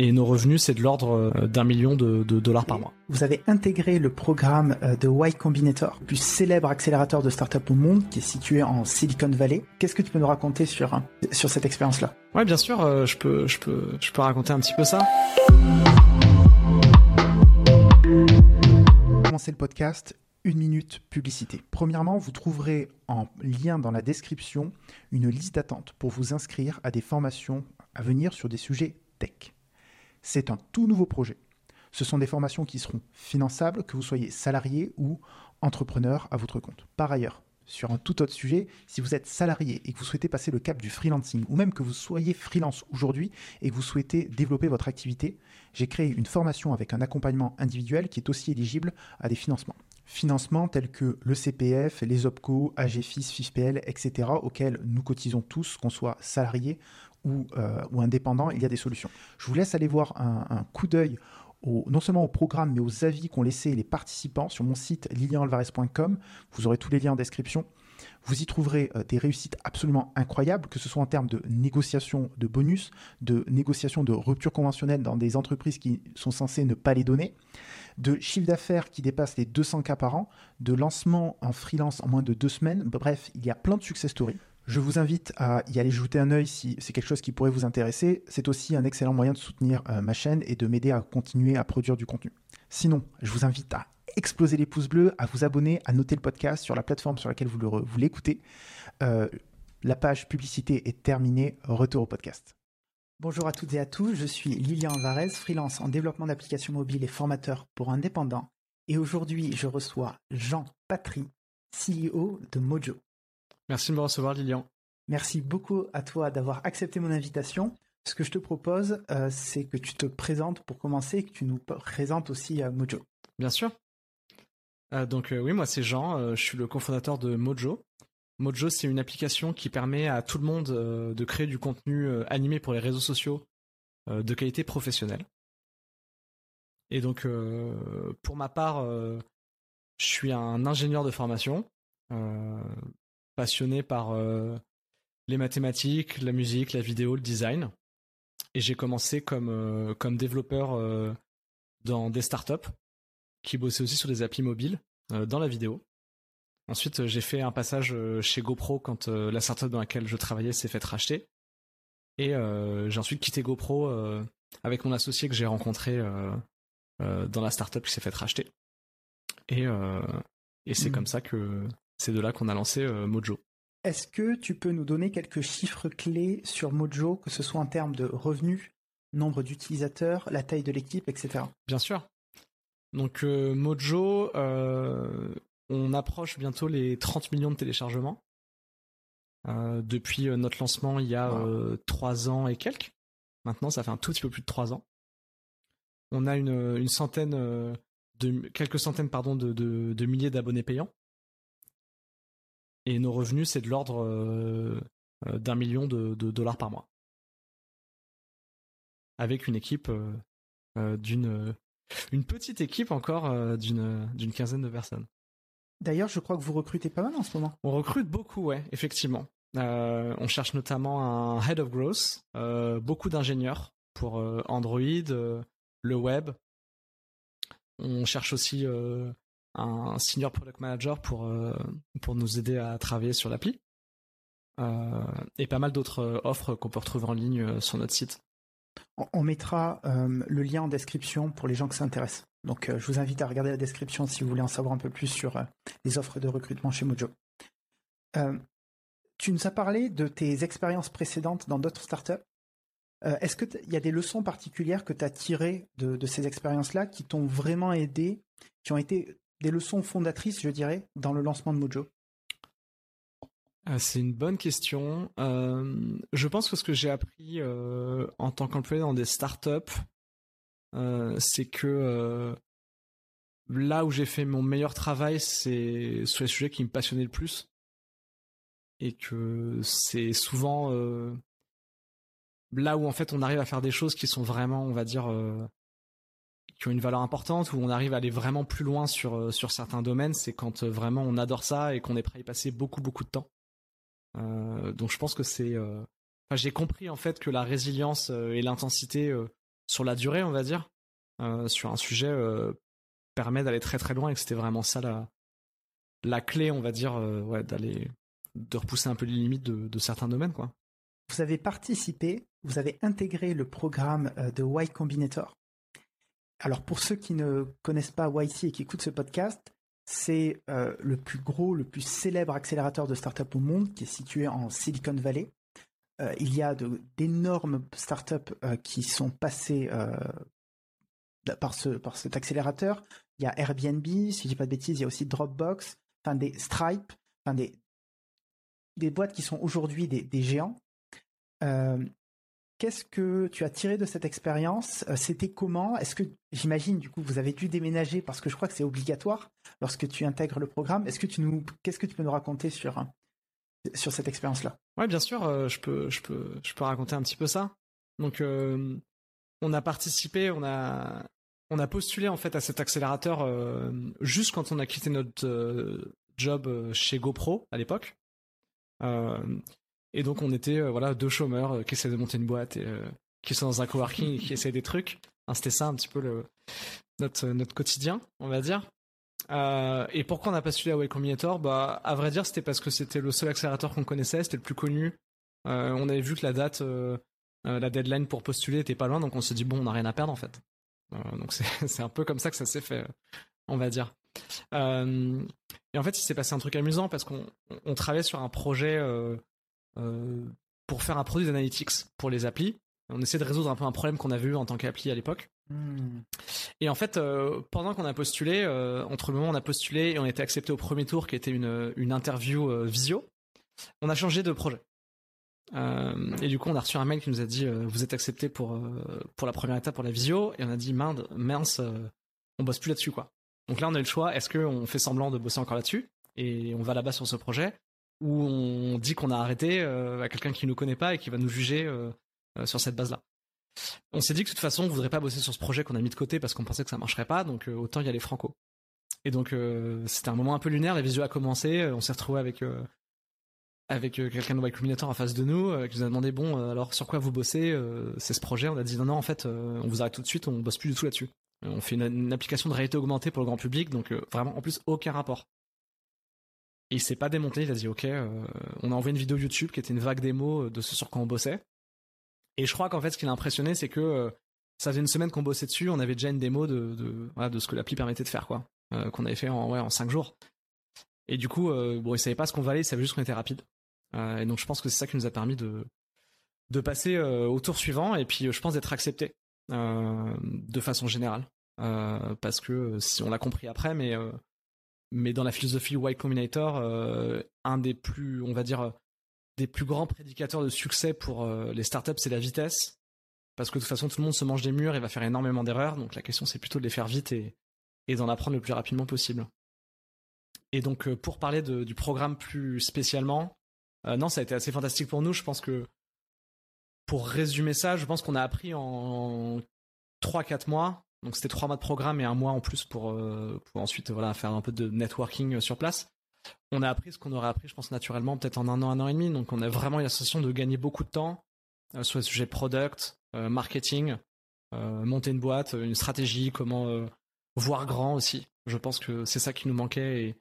Et nos revenus, c'est de l'ordre euh, d'un million de, dollars par mois. Vous avez intégré le programme euh, de Y Combinator, le plus célèbre accélérateur de start-up au monde, qui est situé en Silicon Valley. Qu'est-ce que tu peux nous raconter sur, euh, sur cette expérience-là? Ouais, bien sûr, je, peux, je, peux, je peux raconter un petit peu ça. Commencer le podcast, une minute publicité. Premièrement, vous trouverez en lien dans la description une liste d'attente pour vous inscrire à des formations à venir sur des sujets tech. C'est un tout nouveau projet. Ce sont des formations qui seront finançables, que vous soyez salarié ou entrepreneur à votre compte. Par ailleurs, sur un tout autre sujet, si vous êtes salarié et que vous souhaitez passer le cap du freelancing, ou même que vous soyez freelance aujourd'hui et que vous souhaitez développer votre activité, j'ai créé une formation avec un accompagnement individuel qui est aussi éligible à des financements. Financements tels que le CPF, les OPCO, AGFIS, FIFPL, etc., auxquels nous cotisons tous, qu'on soit salarié euh, ou, indépendant, il y a des solutions. Je vous laisse aller voir un, coup d'œil non seulement au programme, mais aux avis qu'ont laissé les participants sur mon site lilianalvarez.com. Vous aurez tous les liens en description. Vous y trouverez euh, des réussites absolument incroyables, que ce soit en termes de négociation de bonus, de négociation de rupture conventionnelle dans des entreprises qui sont censées ne pas les donner, de chiffre d'affaires qui dépasse les 200 cas par an, de lancement en freelance en moins de deux semaines. Bref, il y a plein de success stories. Je vous invite à y aller jeter un œil si c'est quelque chose qui pourrait vous intéresser. C'est aussi un excellent moyen de soutenir euh, ma chaîne et de m'aider à continuer à produire du contenu. Sinon, je vous invite à exploser les pouces bleus, à vous abonner, à noter le podcast sur la plateforme sur laquelle vous, l'écoutez. Euh, la page publicité est terminée. Retour au podcast. Bonjour à toutes et à tous, je suis Lilian Alvarez, freelance en développement d'applications mobiles et formateur pour indépendants. Et aujourd'hui, je reçois Jean Patry, CEO de Mojo. Merci de me recevoir, Lilian. Merci beaucoup à toi d'avoir accepté mon invitation. Ce que je te propose, euh, c'est que tu te présentes pour commencer et que tu nous présentes aussi euh, Mojo. Bien sûr. Euh, donc oui, moi c'est Jean, je suis le cofondateur de Mojo. Mojo, c'est une application qui permet à tout le monde de créer du contenu animé pour les réseaux sociaux de qualité professionnelle. Et donc, pour ma part, je suis un ingénieur de formation passionné par euh, les mathématiques, la musique, la vidéo, le design. Et j'ai commencé comme, euh, comme développeur euh, dans des startups qui bossaient aussi sur des applis mobiles dans la vidéo. Ensuite, j'ai fait un passage chez GoPro quand la startup dans laquelle je travaillais s'est fait racheter. Et j'ai ensuite quitté GoPro avec mon associé que j'ai rencontré dans la startup qui s'est fait racheter. Et, et c'est mmh. comme ça que c'est de là qu'on a lancé euh, Mojo. Est-ce que tu peux nous donner quelques chiffres clés sur Mojo, que ce soit en termes de revenus, nombre d'utilisateurs, la taille de l'équipe, etc. Bien sûr. Donc euh, Mojo, euh, on approche bientôt les 30 millions de téléchargements. depuis notre lancement il y a trois ans et quelques. Maintenant, ça fait un tout petit peu plus de trois ans. On a une, centaine, de, quelques centaines pardon, de milliers d'abonnés payants. Et nos revenus, c'est de l'ordre euh, euh, d'un million de, dollars par mois. Avec une équipe euh, d'une une petite équipe encore d'une d'une quinzaine de personnes. D'ailleurs, je crois que vous recrutez pas mal en ce moment. On recrute beaucoup, ouais, effectivement. on cherche notamment un head of growth, beaucoup d'ingénieurs pour Android, le web. On cherche aussi un senior product manager pour, euh, pour nous aider à travailler sur l'appli. Euh, et pas mal d'autres euh, offres qu'on peut retrouver en ligne sur notre site. On mettra le lien en description pour les gens que ça intéresse. Donc je vous invite à regarder la description si vous voulez en savoir un peu plus sur les offres de recrutement chez Mojo. tu nous as parlé de tes expériences précédentes dans d'autres startups. Est-ce qu'il y a des leçons particulières que tu as tirées de ces expériences-là qui t'ont vraiment aidé, qui ont été des leçons fondatrices, je dirais, dans le lancement de Mojo ah, C'est une bonne question. Euh, je pense que ce que j'ai appris euh, en tant qu'employé dans des startups, euh, c'est que là où j'ai fait mon meilleur travail, c'est sur les sujets qui me passionnaient le plus. Et que c'est souvent là où en fait on arrive à faire des choses qui sont vraiment, on va dire, qui ont une valeur importante, où on arrive à aller vraiment plus loin sur, euh, sur certains domaines, c'est quand euh, vraiment on adore ça et qu'on est prêt à y passer beaucoup beaucoup de temps. Euh, donc je pense que c'est... J'ai compris en fait que la résilience et l'intensité sur la durée, on va dire, sur un sujet permet d'aller très très loin et que c'était vraiment ça la, la clé, on va dire, ouais, d'aller de repousser un peu les limites de, certains domaines, quoi. Vous avez participé, vous avez intégré le programme de Y Combinator. Alors pour ceux qui ne connaissent pas YC et qui écoutent ce podcast, c'est le plus gros, le plus célèbre accélérateur de start-up au monde qui est situé en Silicon Valley. Euh, il y a d'énormes startups euh, qui sont passées euh, par, ce, cet accélérateur. Il y a Airbnb, si je dis pas de bêtises, il y a aussi Dropbox, enfin des Stripe, enfin des, des boîtes qui sont aujourd'hui des, géants. Qu'est-ce que tu as tiré de cette expérience? C'était comment? Est-ce que j'imagine du coup vous avez dû déménager parce que je crois que c'est obligatoire lorsque tu intègres le programme. Est-ce que tu nous qu'est-ce que tu peux nous raconter sur sur cette expérience-là? Ouais, bien sûr, euh, je peux, je peux, je peux raconter un petit peu ça. Donc, euh, on a participé, on a, on a postulé en fait à cet accélérateur euh, juste quand on a quitté notre job chez GoPro à l'époque. Et donc, on était voilà deux chômeurs qui essaient de monter une boîte et qui sont dans un coworking et qui essaient des trucs. C'était ça un petit peu notre quotidien, on va dire. Euh, et pourquoi on a postulé à Y Combinator? Bah, à vrai dire, c'était parce que c'était le seul accélérateur qu'on connaissait, c'était le plus connu. Euh, on avait vu que la date, euh, la deadline pour postuler était pas loin, donc on s'est dit bon, on n'a rien à perdre en fait. donc c'est un peu comme ça que ça s'est fait, on va dire. et en fait, il s'est passé un truc amusant parce qu'on on travaillait sur un projet pour faire un produit d'analytics pour les applis. On essayait de résoudre un peu un problème qu'on avait eu en tant qu'appli à l'époque. Hmm. Et en fait, euh, pendant qu'on a postulé, euh, entre le moment où on a postulé et on a été accepté au premier tour, qui était une, une interview euh, visio, on a changé de projet. et du coup, on a reçu un mail qui nous a dit vous êtes accepté pour pour la première étape pour la visio, et on a dit mince, mince, on bosse plus là-dessus quoi. Donc là, on a eu le choix est-ce qu'on fait semblant de bosser encore là-dessus? Et on va là-bas sur ce projet, ou on dit qu'on a arrêté à quelqu'un qui nous connaît pas et qui va nous juger sur cette base-là. On s'est dit que de toute façon, on voudrait pas bosser sur ce projet qu'on a mis de côté parce qu'on pensait que ça marcherait pas, donc euh, autant y aller franco. Et donc euh, c'était un moment un peu lunaire, la visio a commencé, euh, on s'est retrouvé avec avec quelqu'un de Y Combinator en face de nous qui nous a demandé bon alors sur quoi vous bossez c'est ce projet? On a dit non non en fait on vous arrête tout de suite on bosse plus du tout là-dessus on fait une, application de réalité augmentée pour le grand public donc vraiment en plus aucun rapport il s'est pas démonté il a dit ok on a envoyé une vidéo YouTube qui était une vague démo de ce sur quoi on bossait et je crois qu'en fait, ce qui l'a impressionné, c'est que euh, ça faisait une semaine qu'on bossait dessus, on avait déjà une démo de, de, ce que l'appli permettait de faire, quoi, euh, qu'on avait fait en, ouais, 5 jours. Et du coup, euh, bon, il savait pas ce qu'on valait, il savait juste qu'on était rapide. et donc, je pense que c'est ça qui nous a permis de, de passer au tour suivant, et puis je pense d'être accepté de façon générale. parce que si on l'a compris après, mais, mais dans la philosophie Y Combinator, un des plus, on va dire, des plus grands prédicateurs de succès pour euh, les startups, c'est la vitesse. Parce que de toute façon, tout le monde se mange des murs et va faire énormément d'erreurs. Donc la question, c'est plutôt de les faire vite et, d'en apprendre le plus rapidement possible. Et donc, euh, pour parler du programme plus spécialement, euh, non, ça a été assez fantastique pour nous. Je pense que, pour résumer ça, je pense qu'on a appris en 3-4 mois. Donc c'était 3 mois de programme et un mois en plus pour, pour ensuite voilà, faire un peu de networking sur place on a appris ce qu'on aurait appris, je pense, naturellement, peut-être en un an, un an et demi. Donc, on a vraiment eu la sensation de gagner beaucoup de temps euh, sur les sujets product, euh, marketing, euh, monter une boîte, une stratégie, comment voir grand aussi. Je pense que c'est ça qui nous manquait et,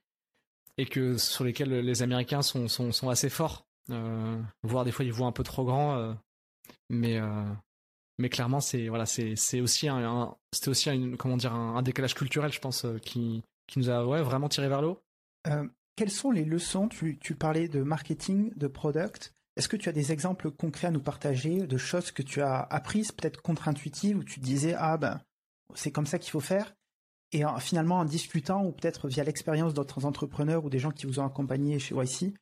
et que sur lesquels les Américains sont, sont, assez forts. voire des fois, ils voient un peu trop grand. mais, mais clairement, c'est voilà, c'est aussi un, c'était aussi un, comment dire, un, décalage culturel, je pense, qui, qui nous a ouais, vraiment tiré vers le haut quelles sont les leçons? Tu, parlais de marketing, de product. Est-ce que tu as des exemples concrets à nous partager de choses que tu as apprises, peut-être contre-intuitives, où tu disais ah ben c'est comme ça qu'il faut faire, et finalement en discutant ou peut-être via l'expérience d'autres entrepreneurs ou des gens qui vous ont accompagné chez YC,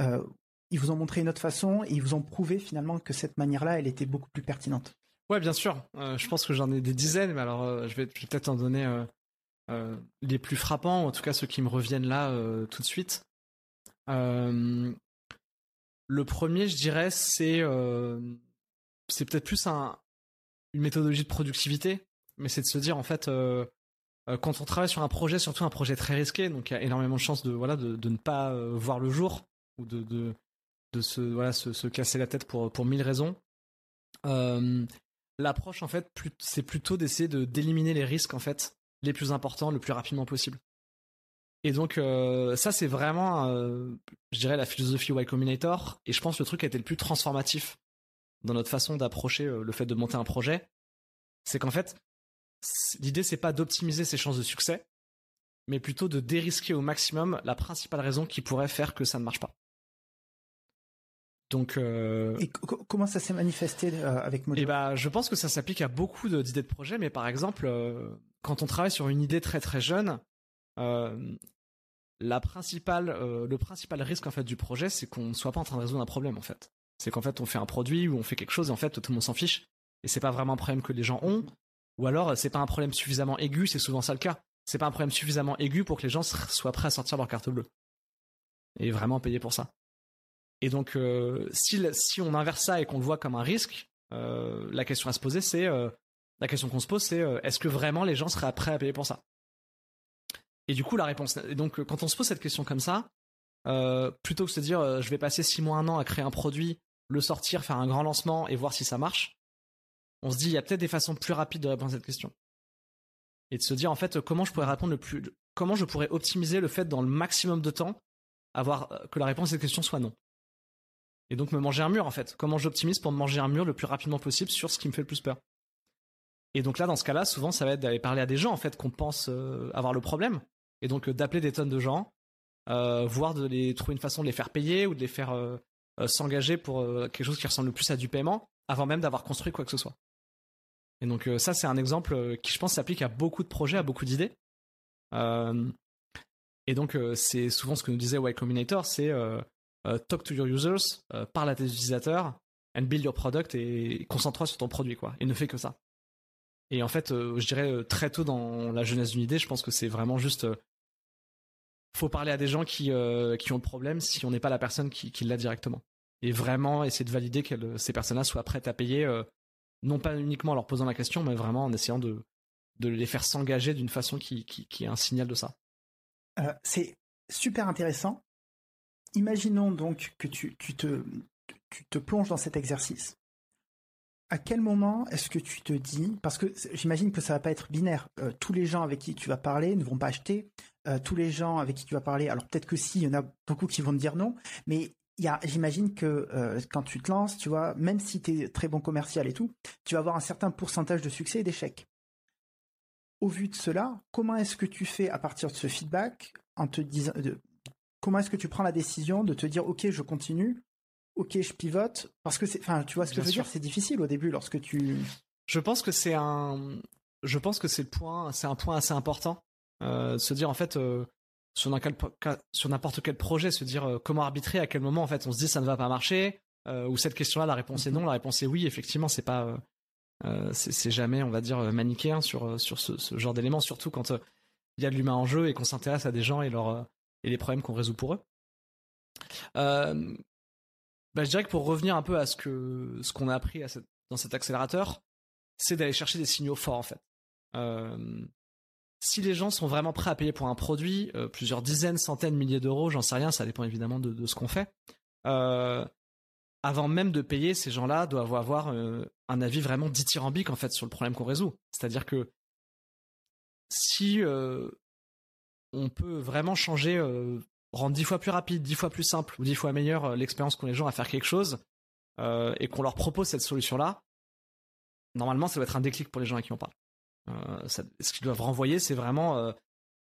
euh, ils vous ont montré une autre façon et ils vous ont prouvé finalement que cette manière-là, elle était beaucoup plus pertinente. Ouais, bien sûr. Euh, je pense que j'en ai des dizaines, mais alors euh, je vais, peut-être en donner euh, les plus frappants, en tout cas ceux qui me reviennent là tout de suite. Le premier, je dirais, c'est c'est peut-être plus un, une méthodologie de productivité, mais c'est de se dire en fait quand on travaille sur un projet, surtout un projet très risqué, donc il y a énormément de chances de voilà de, ne pas voir le jour ou de de, se voilà se, se, casser la tête pour pour mille raisons. L'approche en fait, c'est plutôt d'essayer de d'éliminer les risques en fait les plus importants le plus rapidement possible. Et donc euh, ça c'est vraiment, euh, je dirais, la philosophie Y Combinator. Et je pense le truc a été le plus transformatif dans notre façon d'approcher euh, le fait de monter un projet, c'est qu'en fait, l'idée c'est pas d'optimiser ses chances de succès, mais plutôt de dérisquer au maximum la principale raison qui pourrait faire que ça ne marche pas. Donc, euh... et comment ça s'est manifesté euh, avec Mojo eh bah, je pense que ça s'applique à beaucoup d'idées de, projets, mais par exemple, euh, quand on travaille sur une idée très très jeune, la principale, le principal risque en fait du projet, c'est qu'on ne soit pas en train de résoudre un problème en fait. C'est qu'en fait, on fait un produit ou on fait quelque chose et en fait, tout le monde s'en fiche et c'est pas vraiment un problème que les gens ont. Ou alors, c'est pas un problème suffisamment aigu, c'est souvent ça le cas. C'est pas un problème suffisamment aigu pour que les gens soient prêts à sortir leur carte bleue et vraiment payer pour ça. Et donc, euh, si, on inverse ça et qu'on le voit comme un risque, euh, la question à se poser, c'est euh, la question qu'on se pose, c'est est-ce que vraiment les gens seraient prêts à payer pour ça? Et du coup, la réponse. Et donc, quand on se pose cette question comme ça, plutôt que de se dire je vais passer six mois, un an à créer un produit, le sortir, faire un grand lancement et voir si ça marche, on se dit il y a peut-être des façons plus rapides de répondre à cette question. Et de se dire en fait comment je pourrais répondre le plus, comment je pourrais optimiser le fait dans le maximum de temps avoir que la réponse à cette question soit non et donc me manger un mur en fait. Comment j'optimise pour me manger un mur le plus rapidement possible sur ce qui me fait le plus peur. Et donc là, dans ce cas-là, souvent, ça va être d'aller parler à des gens en fait qu'on pense euh, avoir le problème, et donc euh, d'appeler des tonnes de gens, euh, voire de les trouver une façon de les faire payer ou de les faire s'engager pour quelque chose qui ressemble le plus à du paiement, avant même d'avoir construit quoi que ce soit. Et donc ça, c'est un exemple qui, je pense, s'applique à beaucoup de projets, à beaucoup d'idées. et donc c'est souvent ce que nous disait Y Combinator, c'est talk to your users, euh, parle à tes utilisateurs, and build your product et concentre-toi sur ton produit, quoi. Et ne fais que ça. Et en fait, euh, je dirais très tôt dans la jeunesse d'une idée, je pense que c'est vraiment juste faut parler à des gens qui, qui ont le problème si on n'est pas la personne qui, qui l'a directement. Et vraiment essayer de valider que ces personnes-là soient prêtes à payer, non pas uniquement en leur posant la question, mais vraiment en essayant de, de les faire s'engager d'une façon qui, qui, qui, est un signal de ça. c'est super intéressant imaginons donc que tu, te, plonges dans cet exercice. À quel moment est-ce que tu te dis, parce que j'imagine que ça va pas être binaire, euh, tous les gens avec qui tu vas parler ne vont pas acheter, euh, tous les gens avec qui tu vas parler, alors peut-être que si, il y en a beaucoup qui vont te dire non, mais j'imagine que euh, quand tu te lances, tu vois, même si tu es très bon commercial et tout, tu vas avoir un certain pourcentage de succès et d'échecs. Au vu de cela, comment est-ce que tu fais à partir de ce feedback en te disant, comment est-ce que tu prends la décision de te dire ok je continue, ok je pivote? Parce que c'est, enfin tu vois ce que je veux dire, c'est difficile au début lorsque tu. Je pense que c'est un, je pense que c'est le point, c'est un point assez important, euh, se dire en fait euh, sur n'importe quel projet, se dire euh, comment arbitrer, à quel moment en fait on se dit ça ne va pas marcher, ou cette question-là la réponse est non, la réponse est oui, effectivement c'est pas, c'est jamais on va dire manichéen sur sur ce, ce genre d'éléments, surtout quand il y a de l'humain en jeu et qu'on s'intéresse à des gens et leur et les problèmes qu'on résout pour eux. Euh, bah, je dirais que pour revenir un peu à ce que ce qu'on a appris dans cet accélérateur, c'est d'aller chercher des signaux forts en fait. Euh, si les gens sont vraiment prêts à payer pour un produit, euh, plusieurs dizaines, centaines, milliers d'euros, j'en sais rien, ça dépend évidemment de, de ce qu'on fait. avant même de payer, ces gens-là doivent avoir un avis vraiment dithyrambique en fait sur le problème qu'on résout. C'est-à-dire que si on peut vraiment changer, euh, rendre dix fois plus rapide, dix fois plus simple ou dix fois meilleure euh, l'expérience qu'ont les gens à faire quelque chose euh, et qu'on leur propose cette solution-là, normalement, ça doit être un déclic pour les gens à qui on parle. ce qu'ils doivent renvoyer, c'est vraiment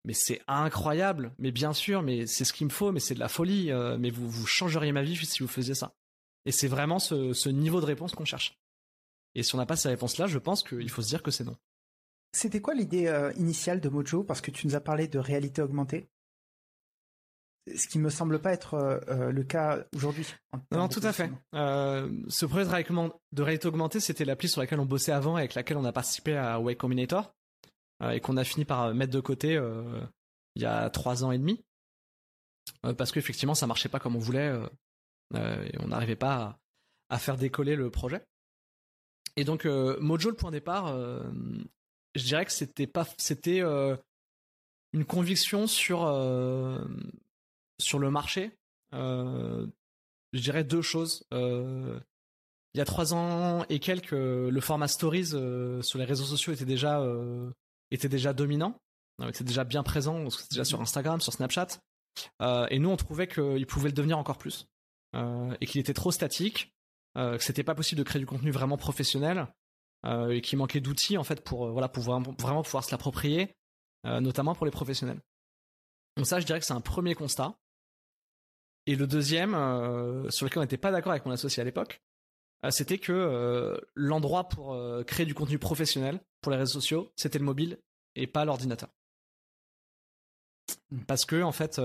mais c'est incroyable, mais bien sûr, mais c'est ce qu'il me faut, mais c'est de la folie, mais vous, vous changeriez ma vie si vous faisiez ça. Et c'est vraiment ce, niveau de réponse qu'on cherche. Et si on n'a pas ces réponses-là, je pense qu'il faut se dire que c'est non. C'était quoi l'idée euh, initiale de Mojo? Parce que tu nous as parlé de réalité augmentée. Ce qui me semble pas être euh, euh, le cas aujourd'hui. Non, tout à fait. ce projet de réalité augmentée, c'était l'appli sur laquelle on bossait avant et avec laquelle on a participé à Way Combinator et qu'on a fini par mettre de côté il y a trois ans et demi parce qu'effectivement ça marchait pas comme on voulait et on n'arrivait pas à, à, faire décoller le projet. Et donc Mojo, le point de départ, je dirais que c'était pas, c'était euh, une conviction sur euh, sur le marché. Euh, je dirais deux choses. il y a trois ans et quelques, le format stories sur les réseaux sociaux était déjà était déjà dominant, c'était déjà bien présent, c'était déjà sur Instagram, sur Snapchat. et nous, on trouvait qu'il pouvait le devenir encore plus et qu'il était trop statique, que c'était pas possible de créer du contenu vraiment professionnel et qu'il manquait d'outils en fait pour voilà pouvoir vraiment pouvoir se l'approprier, notamment pour les professionnels. Donc ça, je dirais que c'est un premier constat. Et le deuxième, euh, sur lequel on n'était pas d'accord avec mon associé à l'époque, euh, c'était que euh, l'endroit pour créer du contenu professionnel pour les réseaux sociaux, c'était le mobile et pas l'ordinateur. Hmm. Parce que en fait,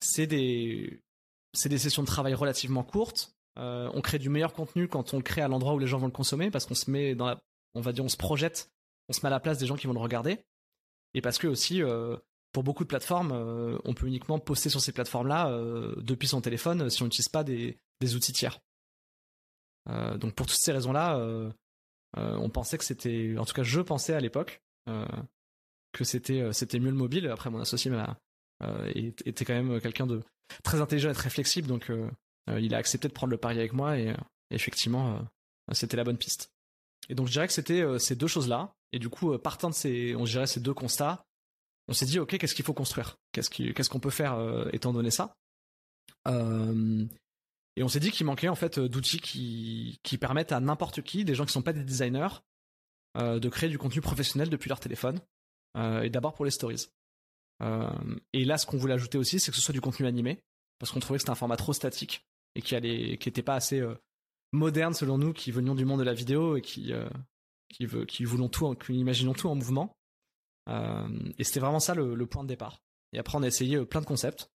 c'est des c'est des sessions de travail relativement courtes. On crée du meilleur contenu quand on le crée à l'endroit où les gens vont le consommer, parce qu'on se met dans la, on va dire, on se projette, on se met à la place des gens qui vont le regarder, et parce que aussi pour beaucoup de plateformes, euh, on peut uniquement poster sur ces plateformes-là euh, depuis son téléphone euh, si on n'utilise pas des, outils tiers. donc pour toutes ces raisons-là, on pensait que c'était, en tout cas je pensais à l'époque que c'était c'était mieux le mobile. Après mon associé était quand même quelqu'un de très intelligent et très flexible, donc il a accepté de prendre le pari avec moi et effectivement c'était la bonne piste. Et donc je dirais que c'était ces deux choses-là. Et du coup, partant de ces, deux constats, on s'est dit ok qu'est-ce qu'il faut construire? Qu'est-ce qu'on peut faire euh, étant donné ça? Euh, et on s'est dit qu'il manquait en fait d'outils qui, permettent à n'importe qui des gens qui ne sont pas des designers euh, de créer du contenu professionnel depuis leur téléphone et d'abord pour les stories et là ce qu'on voulait ajouter aussi c'est que ce soit du contenu animé parce qu'on trouvait que c'était un format trop statique et qui allait qui était pas assez moderne selon nous qui venions du monde de la vidéo et qui qui, veut, qui voulons tout qui imaginons tout en mouvement euh, et c'était vraiment ça le, point de départ. Et après, on a essayé euh, plein de concepts,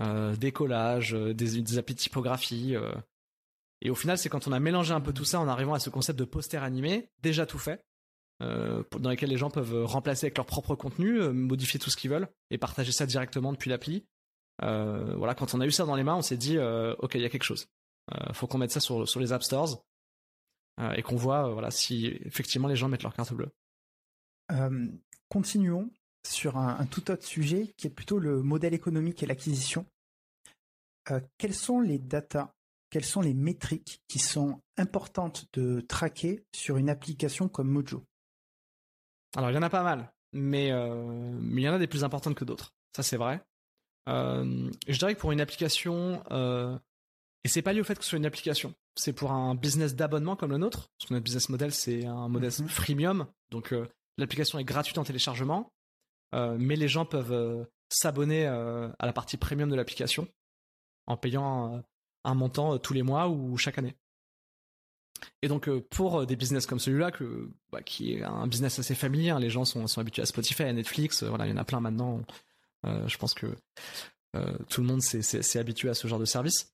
euh, des collages, des, des applis de typographie. et au final, c'est quand on a mélangé un peu tout ça en arrivant à ce concept de poster animé, déjà tout fait, dans lesquels les gens peuvent remplacer avec leur propre contenu, modifier tout ce qu'ils veulent et partager ça directement depuis l'appli. Voilà, quand on a eu ça dans les mains, on s'est dit, ok, il y a quelque chose. faut qu'on mette ça sur, sur les app stores et qu'on voit, voilà, si effectivement les gens mettent leur carte bleue. Continuons sur un, tout autre sujet qui est plutôt le modèle économique et l'acquisition. Euh, quelles sont les datas, quelles sont les métriques qui sont importantes de traquer sur une application comme Mojo? Alors il y en a pas mal, mais, euh, mais il y en a des plus importantes que d'autres. Ça c'est vrai. Euh, je dirais que pour une application, et c'est pas lié au fait que ce soit une application, c'est pour un business d'abonnement comme le nôtre, parce que notre business model c'est un modèle mhm. freemium, donc L'application est gratuite en téléchargement, euh, mais les gens peuvent euh, s'abonner euh, à la partie premium de l'application en payant un montant tous les mois ou chaque année. Et donc pour des business comme celui-là, bah, qui est un business assez familier, hein, les gens sont, habitués à Spotify, à Netflix, voilà, il y en a plein maintenant. Je pense que tout le monde s'est habitué à ce genre de service.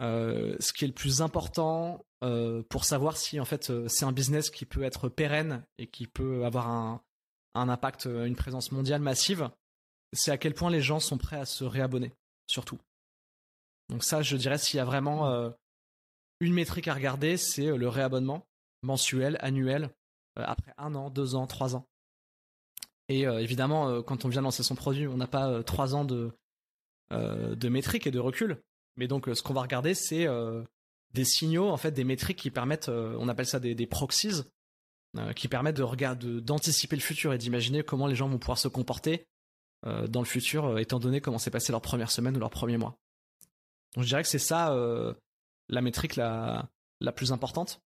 ce qui est le plus important euh, pour savoir si en fait euh, c'est un business qui peut être pérenne et qui peut avoir un, impact, euh, une présence mondiale massive, c'est à quel point les gens sont prêts à se réabonner, surtout. Donc ça, je dirais, s'il y a vraiment une métrique à regarder, c'est le réabonnement mensuel, annuel, après un an, deux ans, trois ans. Et évidemment, quand on vient lancer son produit, on n'a pas trois ans de, de métriques et de recul. Mais donc, ce qu'on va regarder, c'est des signaux, en fait, des métriques qui permettent, euh, on appelle ça des, proxies, euh, qui permettent de regarder, d'anticiper le futur et d'imaginer comment les gens vont pouvoir se comporter euh, dans le futur, étant donné comment s'est passé leur première semaine ou leur premier mois. Donc je dirais que c'est ça la métrique la, la plus importante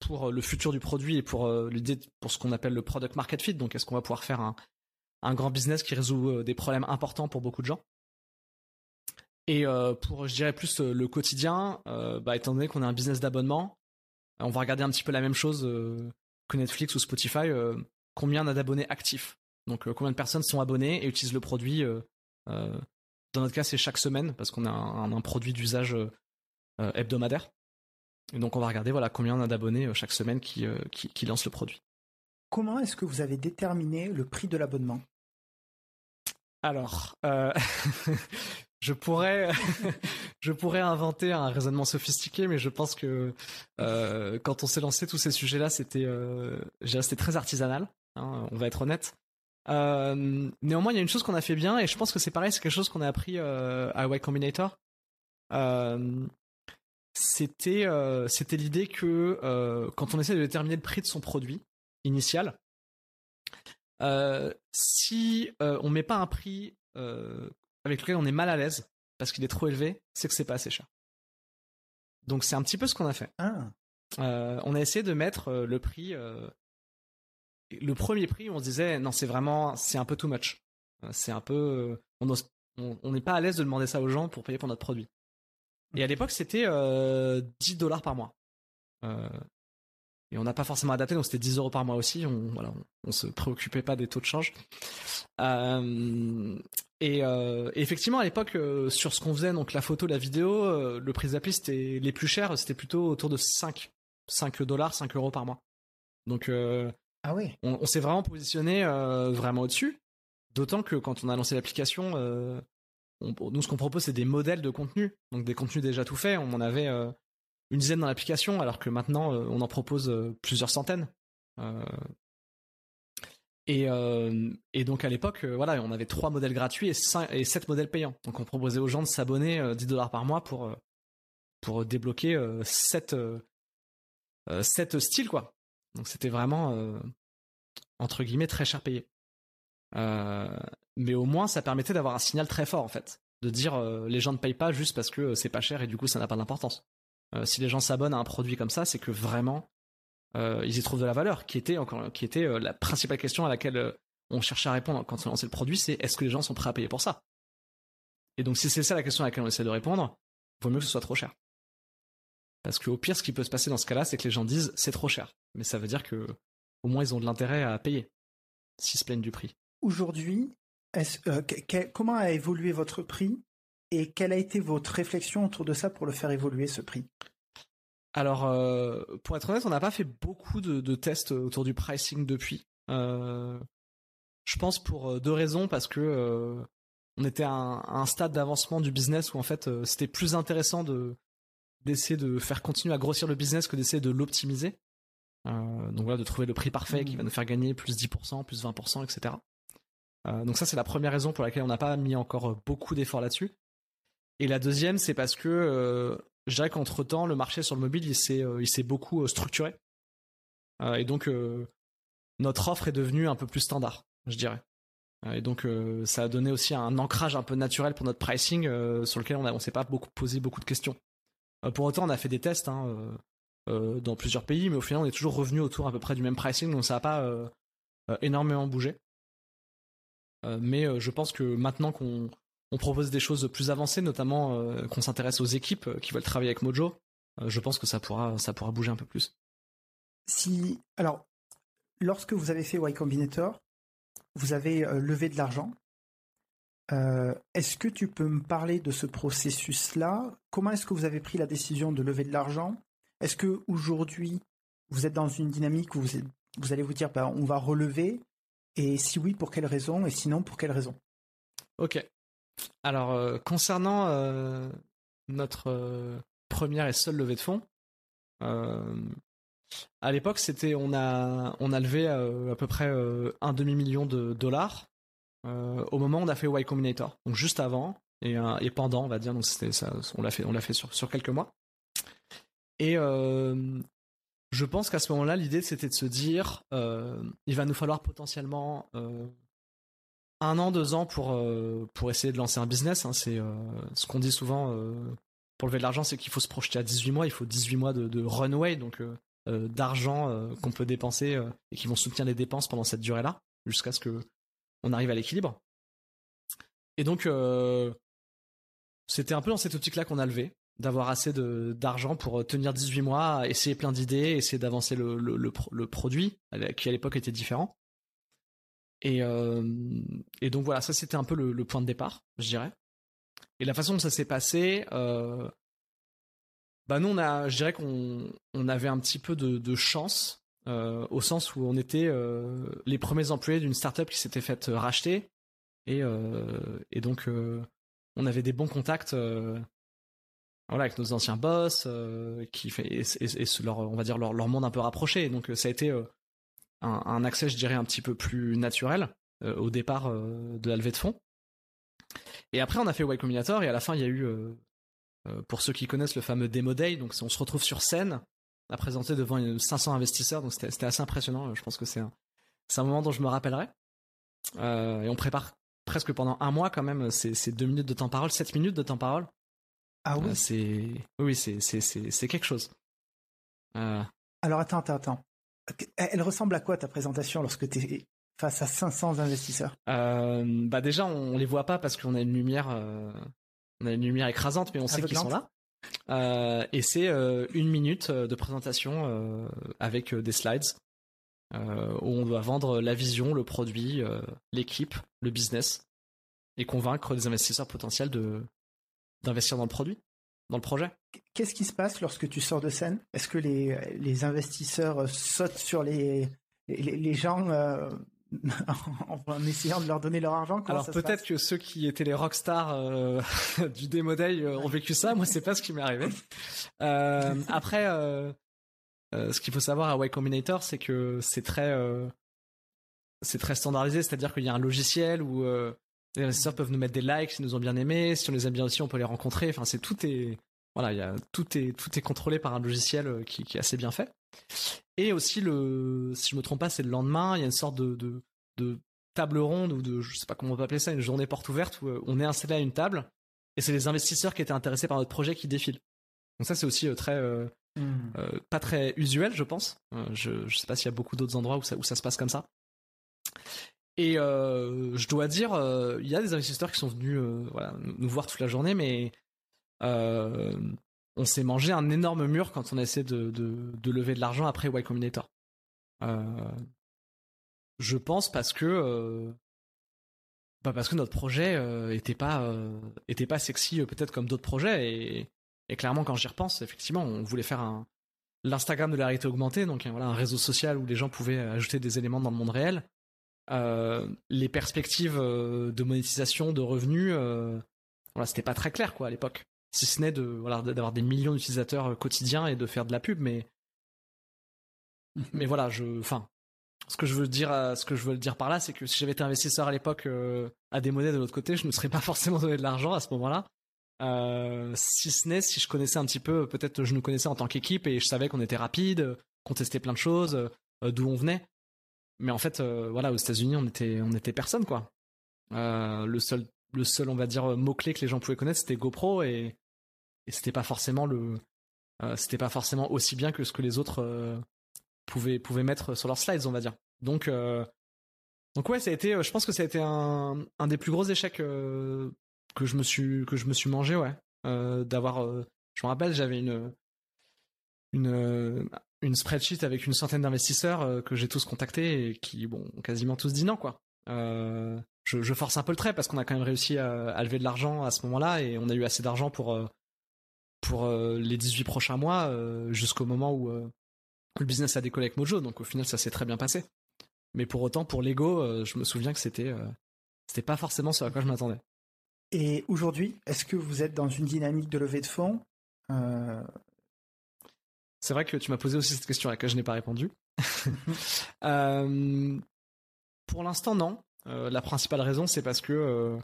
pour le futur du produit et pour l'idée pour ce qu'on appelle le product market fit. Donc est-ce qu'on va pouvoir faire un, un grand business qui résout des problèmes importants pour beaucoup de gens? Et euh, pour, je dirais plus euh, le quotidien, euh, bah, étant donné qu'on a un business d'abonnement, on va regarder un petit peu la même chose que Netflix ou Spotify. combien on a d'abonnés actifs Donc combien de personnes sont abonnées et utilisent le produit Dans notre cas, c'est chaque semaine parce qu'on a un, produit d'usage hebdomadaire. Et donc on va regarder voilà combien on a d'abonnés chaque semaine qui, qui, qui lancent le produit. Comment est-ce que vous avez déterminé le prix de l'abonnement? Alors, euh, je pourrais, je pourrais inventer un raisonnement sophistiqué, mais je pense que euh, quand on s'est lancé tous ces sujets-là, c'était, euh, c'était très artisanal. Hein, on va être honnête. Euh, néanmoins, il y a une chose qu'on a fait bien, et je pense que c'est pareil, c'est quelque chose qu'on a appris euh, à Y Combinator. C'était c'était l'idée que quand on essaie de déterminer le prix de son produit initial, si on met pas un prix avec lequel on est mal à l'aise parce qu'il est trop élevé, c'est que c'est pas assez cher. Donc c'est un petit peu ce qu'on a fait. Ah. on a essayé de mettre le prix le premier prix, on se disait non, c'est vraiment, c'est un peu too much. C'est un peu, on n'est pas à l'aise de demander ça aux gens pour payer pour notre produit. Et à l'époque, c'était 10 euh, dollars par mois. Euh, et on n'a pas forcément adapté, donc c'était 10 euros par mois aussi. On, voilà, on, se préoccupait pas des taux de change. Euh, et, effectivement, à l'époque, sur ce qu'on faisait, donc la photo, la vidéo, le prix d'appli, c'était les plus chers, c'était plutôt autour de 5, 5 dollars, 5 euros par mois. Donc, ah oui. on, s'est vraiment positionné vraiment au-dessus. D'autant que quand on a lancé l'application, euh, nous ce qu'on propose c'est des modèles de contenu, donc des contenus déjà tout faits. On en avait euh, une dizaine dans l'application, alors que maintenant euh, on en propose plusieurs centaines. Et, donc à l'époque, voilà, on avait trois modèles gratuits et, sept modèles payants. Donc on proposait aux gens de s'abonner 10 dollars par mois pour débloquer sept styles quoi. Donc c'était vraiment entre guillemets très cher payé. Euh, mais au moins, ça permettait d'avoir un signal très fort en fait, de dire euh, les gens ne payent pas juste parce que euh, c'est pas cher et du coup ça n'a pas d'importance. si les gens s'abonnent à un produit comme ça, c'est que vraiment ils y trouvent de la valeur, qui était encore, qui était la principale question à laquelle on cherchait à répondre quand on lançait le produit, c'est est-ce que les gens sont prêts à payer pour ça? Et donc si c'est ça la question à laquelle on essaie de répondre, vaut mieux que ce soit trop cher. Parce qu'au pire, ce qui peut se passer dans ce cas-là, c'est que les gens disent c'est trop cher. Mais ça veut dire que au moins ils ont de l'intérêt à payer s'ils se plaignent du prix aujourd'hui, euh, comment a évolué votre prix et quelle a été votre réflexion autour de ça pour le faire évoluer ce prix? Alors, euh, pour être honnête, on n'a pas fait beaucoup de, tests autour du pricing depuis. Euh, je pense pour deux raisons, parce que on était à un, stade d'avancement du business où en fait c'était plus intéressant de d'essayer de faire continuer à grossir le business que d'essayer de l'optimiser. donc voilà, de trouver le prix parfait qui va mmh. nous faire gagner plus 10%, plus 20%, etc. Euh, donc ça c'est la première raison pour laquelle on n'a pas mis encore euh, beaucoup d'efforts là-dessus. Et la deuxième c'est parce que euh, je dirais qu'entre temps le marché sur le mobile il s'est il s'est beaucoup structuré et donc notre offre est devenue un peu plus standard, je dirais. Et donc ça a donné aussi un ancrage un peu naturel pour notre pricing sur lequel on ne s'est pas beaucoup posé beaucoup de questions. pour autant, on a fait des tests hein, dans plusieurs pays, mais au final, on est toujours revenu autour à peu près du même pricing, donc ça n'a pas énormément bougé. Euh, mais euh, je pense que maintenant qu'on propose des choses plus avancées, notamment euh, qu'on s'intéresse aux équipes qui veulent travailler avec Mojo, je pense que ça pourra, ça pourra bouger un peu plus. Si, alors, lorsque vous avez fait Y Combinator, vous avez levé de l'argent. est-ce que tu peux me parler de ce processus-là? Comment est-ce que vous avez pris la décision de lever de l'argent? Est-ce que aujourd'hui vous êtes dans une dynamique où vous, allez vous dire bah, on va relever? Et si oui, pour quelle raison? Et sinon, pour quelle raison? Ok. Alors, euh, concernant euh, notre euh, première et seule levée de fonds, à l'époque, c'était on a on a levé à peu près un demi million de dollars au moment où on a fait Y Combinator, donc juste avant et, et pendant, on va dire. Donc c'était ça, on l'a fait on fait sur sur quelques mois. Et je pense qu'à ce moment-là, l'idée c'était de se dire, euh, il va nous falloir potentiellement euh, un an, deux ans pour euh, pour essayer de lancer un business. Hein. c'est ce qu'on dit souvent pour lever de l'argent, c'est qu'il faut se projeter à 18 mois. Il faut 18 mois de, runway, donc d'argent qu'on peut dépenser et qui vont soutenir les dépenses pendant cette durée-là, jusqu'à ce que on arrive à l'équilibre. Et donc c'était un peu dans cette optique-là qu'on a levé d'avoir assez d'argent pour tenir 18 mois, essayer plein d'idées, essayer d'avancer le, produit, qui à l'époque était différent. Et, euh, et donc voilà, ça c'était un peu le, point de départ, je dirais. Et la façon dont ça s'est passé, euh, bah nous on a, je dirais qu'on on avait un petit peu de, chance, euh, au sens où on était les premiers employés d'une startup qui s'était faite racheter, et, et donc on avait des bons contacts voilà avec nos anciens boss euh, qui fait et, leur on va dire leur, leur, monde un peu rapproché donc euh, ça a été euh, un, un, accès je dirais un petit peu plus naturel au départ de la levée de fonds et après on a fait Y Combinator et à la fin il y a eu pour ceux qui connaissent le fameux Demo Day, donc on se retrouve sur scène à présenter devant 500 investisseurs, donc c'était assez impressionnant. Je pense que c'est un, un moment dont je me rappellerai. et on prépare presque pendant un mois quand même ces, deux minutes de temps parole, sept minutes de temps parole. Ah oui. c'est oui, c'est c'est quelque chose. Alors attends, attends, attends. Elle ressemble à quoi ta présentation lorsque tu es face à 500 investisseurs? Euh, Bah déjà, on, les voit pas parce qu'on a une lumière, euh, on a une lumière écrasante, mais on sait qu'ils sont là. Euh, et c'est une minute de présentation avec des slides où on doit vendre la vision, le produit, l'équipe, le business et convaincre des investisseurs potentiels de d'investir dans le produit dans le projet. Qu'est-ce qui se passe lorsque tu sors de scène? Est-ce que les, les, investisseurs euh, sautent sur les, les, gens euh, en essayant de leur donner leur argent? Alors peut-être que ceux qui étaient les rockstars euh, du Demo Day ont vécu ça. Moi, c'est pas ce qui m'est arrivé. après, ce qu'il faut savoir à Y Combinator, c'est que c'est très c'est très standardisé, c'est-à-dire qu'il y a un logiciel où les investisseurs peuvent nous mettre des likes s'ils nous ont bien aimés. Si on les aime bien aussi, on peut les rencontrer. Enfin, c'est tout est voilà, il y a tout est tout est contrôlé par un logiciel euh, qui, qui est assez bien fait. Et aussi le, si je me trompe pas, c'est le lendemain. Il y a une sorte de, de, de table ronde ou de, je sais pas comment on peut appeler ça, une journée porte ouverte où euh, on est installé à une table et c'est les investisseurs qui étaient intéressés par notre projet qui défilent. Donc ça, c'est aussi euh, très hmm. pas très usuel, je pense. je je sais pas s'il y a beaucoup d'autres endroits où ça où ça se passe comme ça. Et euh, je dois dire, euh, il y a des investisseurs qui sont venus euh, nous voir toute la journée, mais on s'est mangé un énorme mur quand on a essayé de, lever de l'argent après Y Combinator. je pense parce que bah parce que notre projet pas était pas sexy peut-être comme d'autres projets et, et clairement quand j'y repense effectivement on voulait faire un l'Instagram de la réalité augmentée donc voilà un réseau social où les gens pouvaient ajouter des éléments dans le monde réel euh, les perspectives euh, de monétisation, de revenus, euh, voilà, c'était pas très clair quoi à l'époque. Si ce n'est de voilà d'avoir des millions d'utilisateurs quotidiens et de faire de la pub, mais mais voilà, je, enfin, ce que je veux dire, ce que je veux dire par là, c'est que si j'avais été investisseur à l'époque à des monnaies de l'autre côté, je ne serais pas forcément donné de l'argent à ce moment-là. si ce n'est si je connaissais un petit peu, peut-être je nous connaissais en tant qu'équipe et je savais qu'on était rapide, qu'on testait plein de choses, d'où on venait. Mais en fait, euh, voilà, aux États-Unis, on était, on était personne, quoi. Euh, le seul, le seul, on va dire, mot clé que les gens pouvaient connaître, c'était GoPro et, et c'était pas forcément le, euh, c'était pas forcément aussi bien que ce que les autres pouvaient, pouvaient mettre sur leurs slides, on va dire. Donc, donc ouais, ça a été, je pense que ça a été un, un des plus gros échecs que je me suis, que je me suis mangé, ouais. d'avoir, je me rappelle, j'avais une, une spreadsheet avec une centaine d'investisseurs euh, que j'ai tous contactés et qui, bon, quasiment tous dit non, quoi. Euh, je, force un peu le trait parce qu'on a quand même réussi à, lever de l'argent à ce moment-là et on a eu assez d'argent pour euh, pour les 18 prochains mois jusqu'au moment où le business a décollé avec Mojo. Donc au final, ça s'est très bien passé. Mais pour autant, pour Lego, je me souviens que c'était c'était pas forcément ce à quoi je m'attendais. Et aujourd'hui, est-ce que vous êtes dans une dynamique de levée de fonds c'est vrai que tu m'as posé aussi cette question à laquelle je n'ai pas répondu. euh, pour l'instant, non. Euh, la principale raison, c'est parce que euh,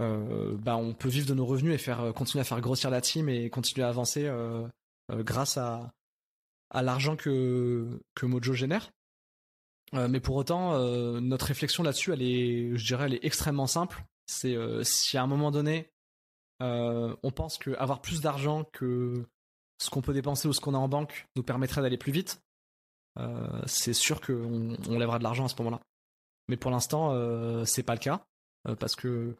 euh, bah, on peut vivre de nos revenus et faire continuer à faire grossir la team et continuer à avancer grâce à, à l'argent que, que Mojo génère. mais pour autant, notre réflexion là-dessus, elle est, je dirais, elle est extrêmement simple. C'est si à un moment donné, on pense que avoir plus d'argent que ce qu'on peut dépenser ou ce qu'on a en banque nous permettrait d'aller plus vite, euh, c'est sûr qu'on on lèvera de l'argent à ce moment-là. Mais pour l'instant, euh, c'est pas le cas euh, parce que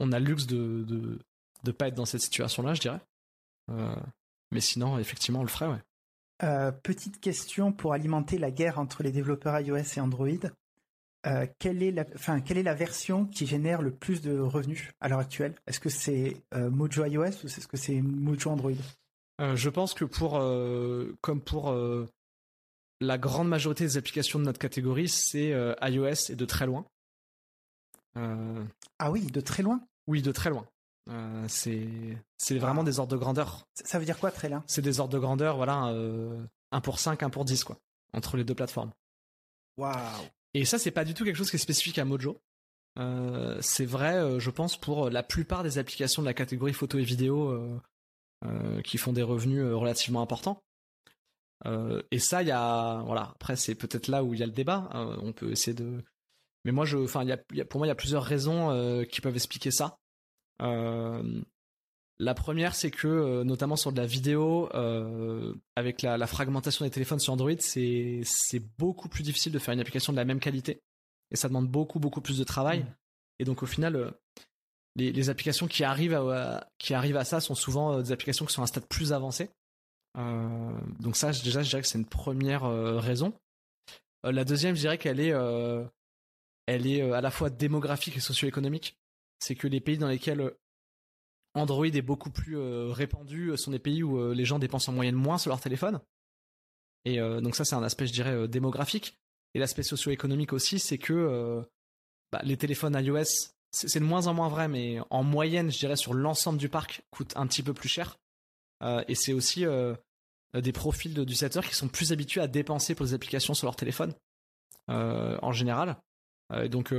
on a le luxe de, de de pas être dans cette situation-là, je dirais. Euh, mais sinon, effectivement, on le ferait, petite question pour alimenter la guerre entre les développeurs iOS et Android. Quelle est la version qui génère le plus de revenus à l'heure actuelle? Est-ce que c'est Mojo iOS ou est-ce que c'est Mojo Android? Euh, je pense que pour, euh, comme pour euh, la grande majorité des applications de notre catégorie, c'est iOS et de très loin. Ah oui, de très loin? Oui, de très loin. c'est c'est vraiment des ordres de grandeur. Ça veut dire quoi très loin? C'est des ordres de grandeur, voilà, 1 pour 5, 1 pour 10, quoi, entre les deux plateformes. Waouh Et ça, c'est pas du tout quelque chose qui est spécifique à Mojo. c'est vrai, je pense, pour la plupart des applications de la catégorie photo et vidéo qui font des revenus relativement importants. et ça, il y a, voilà. Après, c'est peut-être là où il y a le débat. On peut essayer de, mais moi, je, enfin, il y a, pour moi, il y a plusieurs raisons qui peuvent expliquer ça. La première, c'est que euh, notamment sur de la vidéo, euh, avec la, fragmentation des téléphones sur Android, c'est beaucoup plus difficile de faire une application de la même qualité et ça demande beaucoup beaucoup plus de travail. Mm. Et donc au final, euh, les, applications qui arrivent à qui arrivent à ça sont souvent des applications qui sont à un stade plus avancé. donc ça, déjà, je dirais que c'est une première raison. la deuxième, je dirais qu'elle est elle est à la fois démographique et socio-économique. C'est que les pays dans lesquels Android est beaucoup plus euh, répandu, euh, sont des pays où euh, les gens dépensent en moyenne moins sur leur téléphone. Et donc ça c'est un aspect je dirais démographique. Et l'aspect socio-économique aussi, c'est que bah, les téléphones iOS, c'est de moins en moins vrai, mais en moyenne je dirais sur l'ensemble du parc coûtent un petit peu plus cher. et c'est aussi des profils d'utilisateurs qui sont plus habitués à dépenser pour des applications sur leur téléphone en général. donc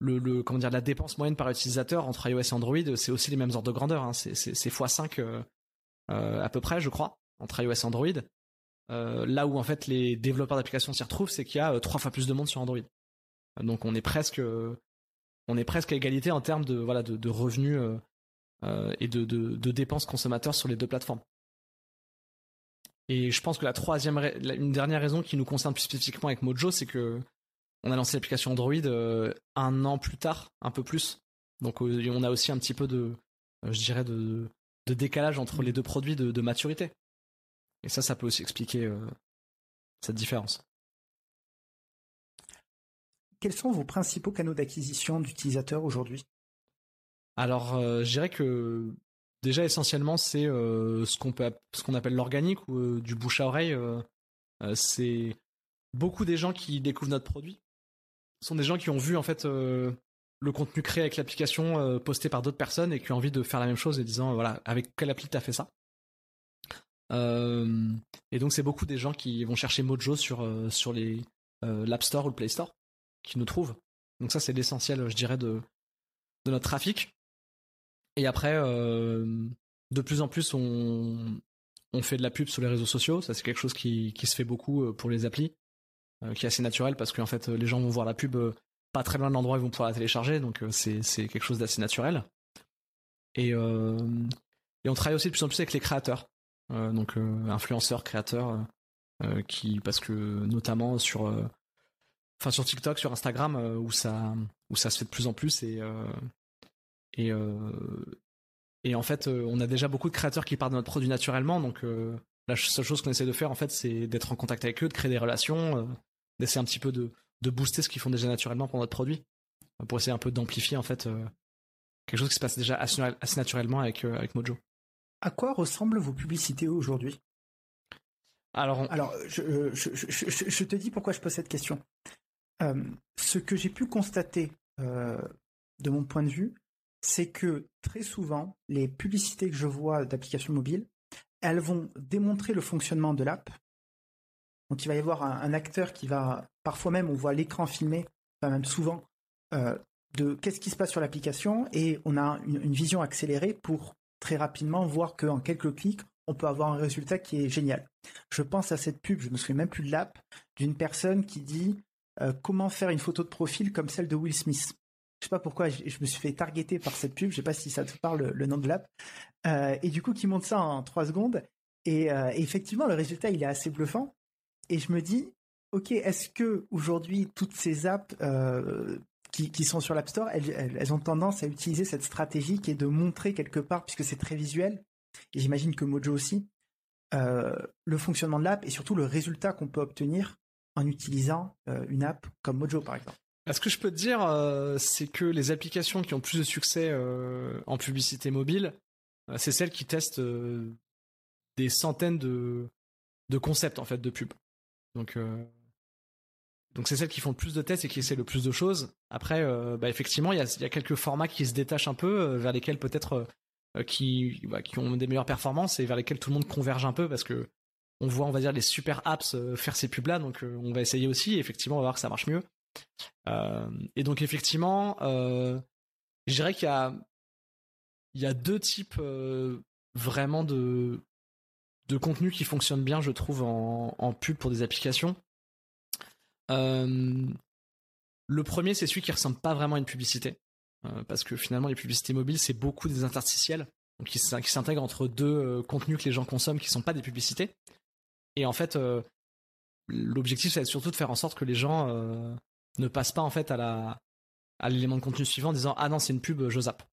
le, comment la dépense moyenne par utilisateur entre iOS et Android, c'est aussi les mêmes ordres de grandeur. Hein. C'est x5 euh, euh, à peu près, je crois, entre iOS et Android. Euh, là où en fait les développeurs d'applications s'y retrouvent, c'est qu'il y a trois fois plus de monde sur Android. Donc on est presque on est presque à égalité en termes de voilà de, revenus et de, dépenses consommateurs sur les deux plateformes. Et je pense que la troisième, une dernière raison qui nous concerne plus spécifiquement avec Mojo, c'est que on a lancé l'application Android euh, un an plus tard, un peu plus. Donc euh, on a aussi un petit peu de, euh, je dirais, de, décalage entre les deux produits de, maturité. Et ça, ça peut aussi expliquer cette différence. Quels sont vos principaux canaux d'acquisition d'utilisateurs aujourd'hui? Alors, je dirais que déjà essentiellement c'est ce qu'on peut ce qu'on appelle l'organique ou du bouche à oreille. c'est beaucoup des gens qui découvrent notre produit sont des gens qui ont vu en fait euh, le contenu créé avec l'application euh, posté par d'autres personnes et qui ont envie de faire la même chose et disant voilà avec quelle appli t'as fait ça? Euh, et donc c'est beaucoup des gens qui vont chercher Mojo sur sur les l'App Store ou le Play Store qui nous trouvent. Donc ça c'est l'essentiel je dirais de notre trafic. Et après de plus en plus on fait de la pub sur les réseaux sociaux, ça c'est quelque chose qui, se fait beaucoup pour les applis. Euh, qui est assez naturel parce qu'en fait les gens vont voir la pub euh, pas très loin de l'endroit où ils vont pouvoir la télécharger, donc euh, c'est quelque chose d'assez naturel. Et, et on travaille aussi de plus en plus avec les créateurs, donc influenceurs, créateurs, qui parce que notamment sur enfin sur TikTok, sur Instagram, où ça où ça se fait de plus en plus et et et en fait, on a déjà beaucoup de créateurs qui partent de notre produit naturellement, donc la seule chose qu'on essaie de faire en fait, c'est d'être en contact avec eux, de créer des relations, d'essayer un petit peu de, booster ce qu'ils font déjà naturellement pour notre produit, pour essayer un peu d'amplifier en fait euh, quelque chose qui se passe déjà assez, naturellement avec, euh, avec Mojo. À quoi ressemblent vos publicités aujourd'hui? Alors, Alors je, je, te dis pourquoi je pose cette question. Euh, ce que j'ai pu constater de mon point de vue, c'est que très souvent, les publicités que je vois d'applications mobiles, elles vont démontrer le fonctionnement de l'app, donc il va y avoir un, acteur qui va, parfois même on voit l'écran filmé, pas même souvent, euh, de qu'est-ce qui se passe sur l'application et on a une, vision accélérée pour très rapidement voir qu'en quelques clics, on peut avoir un résultat qui est génial. Je pense à cette pub, je me souviens même plus de l'app, d'une personne qui dit euh, comment faire une photo de profil comme celle de Will Smith? Je sais pas pourquoi je, me suis fait targeter par cette pub, je sais pas si ça te parle le, nom de l'app. Euh, et du coup, qui monte ça en trois secondes. et, effectivement, le résultat, il est assez bluffant et je me dis, ok, est-ce que aujourd'hui toutes ces apps euh, qui, sont sur l'App Store, elles, ont tendance à utiliser cette stratégie qui est de montrer quelque part, puisque c'est très visuel, et j'imagine que Mojo aussi, euh, le fonctionnement de l'app et surtout le résultat qu'on peut obtenir en utilisant euh, une app comme Mojo par exemple. Ce que je peux te dire, c'est que les applications qui ont plus de succès en publicité mobile, c'est celles qui testent des centaines de, concepts en fait de pub. Donc, euh, donc c'est celles qui font le plus de tests et qui essaient le plus de choses. Après, euh, bah, effectivement, il y a, quelques formats qui se détachent un peu, euh, vers lesquels peut-être qui, bah, qui ont des meilleures performances et vers lesquels tout le monde converge un peu parce que on voit, on les super apps faire ces pubs là. Donc, on va essayer aussi. effectivement, on va voir que ça marche mieux. et donc effectivement, je dirais qu'il y a y a deux types vraiment de de contenu qui fonctionnent bien, je trouve, en, en pub pour des applications. le premier, c'est celui qui ressemble pas vraiment à une publicité. Euh, parce que finalement les publicités mobiles c'est beaucoup des interstitiels qui, s'intègrent entre deux euh, contenus que les gens consomment qui sont pas des publicités et en fait euh, l'objectif c'est surtout de faire en sorte que les gens ne passent pas en fait à la à l'élément de contenu suivant en disant ah non c'est une pub je zappe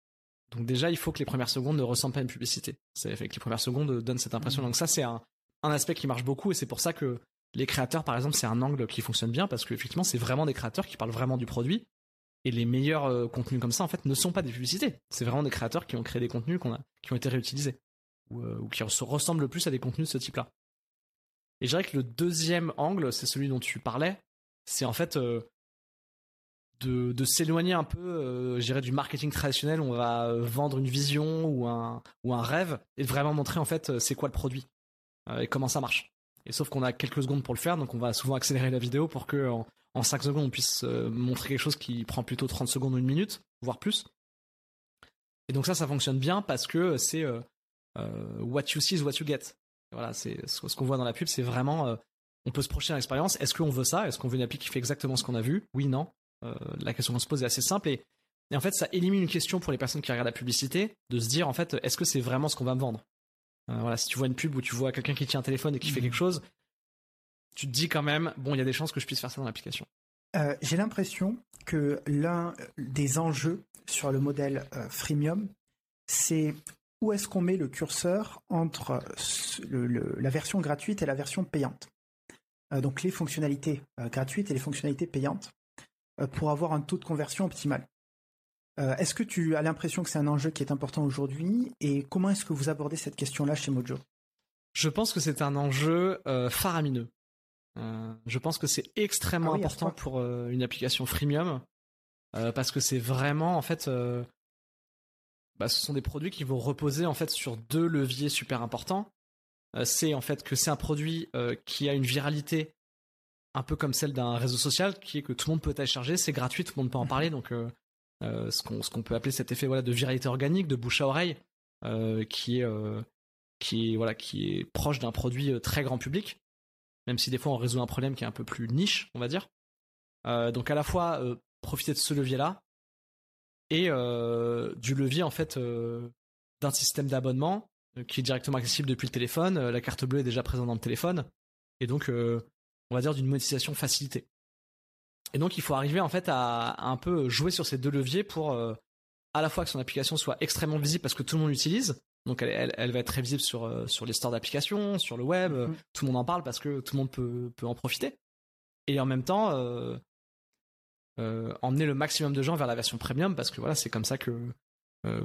donc déjà il faut que les premières secondes ne ressemblent pas à une publicité c'est fait que les premières secondes donnent cette impression mmh. donc ça c'est un, un aspect qui marche beaucoup et c'est pour ça que les créateurs par exemple c'est un angle qui fonctionne bien parce que effectivement c'est vraiment des créateurs qui parlent vraiment du produit et les meilleurs euh, contenus comme ça, en fait, ne sont pas des publicités. C'est vraiment des créateurs qui ont créé des contenus qu'on a, qui ont été réutilisés. Ou, euh, qui se ressemblent le plus à des contenus de ce type-là. Et je dirais que le deuxième angle, c'est celui dont tu parlais. C'est en fait euh, de, s'éloigner un peu, dirais, du marketing traditionnel. Où on va vendre une vision ou un, ou un rêve et vraiment montrer en fait c'est quoi le produit et comment ça marche. Et sauf qu'on a quelques secondes pour le faire, donc on va souvent accélérer la vidéo pour que en 5 secondes, on puisse euh, montrer quelque chose qui prend plutôt 30 secondes ou une minute, voire plus. Et donc ça, ça fonctionne bien parce que c'est euh, euh, what you see is what you get. Voilà, c'est ce qu'on voit dans la pub, c'est vraiment, on peut se projeter dans l'expérience. Est-ce qu'on veut ça? Est-ce qu'on veut une appli qui fait exactement ce qu'on a vu? Oui, non. la question qu'on se pose est assez simple et, en fait, ça élimine une question pour les personnes qui regardent la publicité de se dire en fait, est-ce que c'est vraiment ce qu'on va me vendre? Voilà, si tu vois une pub où tu vois quelqu'un qui tient un téléphone et qui fait mmh. quelque chose, tu te dis quand même, bon, il y a des chances que je puisse faire ça dans l'application. Euh, j'ai l'impression que l'un des enjeux sur le modèle euh, freemium, c'est où est-ce qu'on met le curseur entre la version gratuite et la version payante. Euh, donc les fonctionnalités gratuites et les fonctionnalités payantes pour avoir un taux de conversion optimal. est-ce que tu as l'impression que c'est un enjeu qui est important aujourd'hui et comment est-ce que vous abordez cette question-là chez Mojo? Je pense que c'est un enjeu faramineux. Euh, je pense que c'est extrêmement ah important pour euh, une application freemium euh, parce que c'est vraiment en fait bah, ce sont des produits qui vont reposer en fait sur deux leviers super importants. c'est en fait que c'est un produit qui a une viralité un peu comme celle d'un réseau social, qui est que tout le monde peut télécharger, c'est gratuit, tout le monde peut en mhm. parler, donc ce qu'on ce qu'on peut appeler cet effet voilà de viralité organique, de bouche à oreille, qui est qui est voilà qui est proche d'un produit très grand public même si des fois on résout un problème qui est un peu plus niche, on va dire. Euh, donc à la fois euh, profiter de ce levier-là et euh, du levier en fait d'un système d'abonnement qui est directement accessible depuis le téléphone. la carte bleue est déjà présente dans le téléphone et donc on va dire d'une monétisation facilitée. Et donc il faut arriver en fait à, à un peu jouer sur ces deux leviers pour à la fois que son application soit extrêmement visible parce que tout le monde l'utilise, donc elle, va être très visible sur, euh, sur les stores d'applications, sur le web. Mm-hmm. Tout le monde en parle parce que tout le monde peut, peut en profiter. Et en même temps, euh, euh, emmener le maximum de gens vers la version premium parce que voilà, c'est comme ça que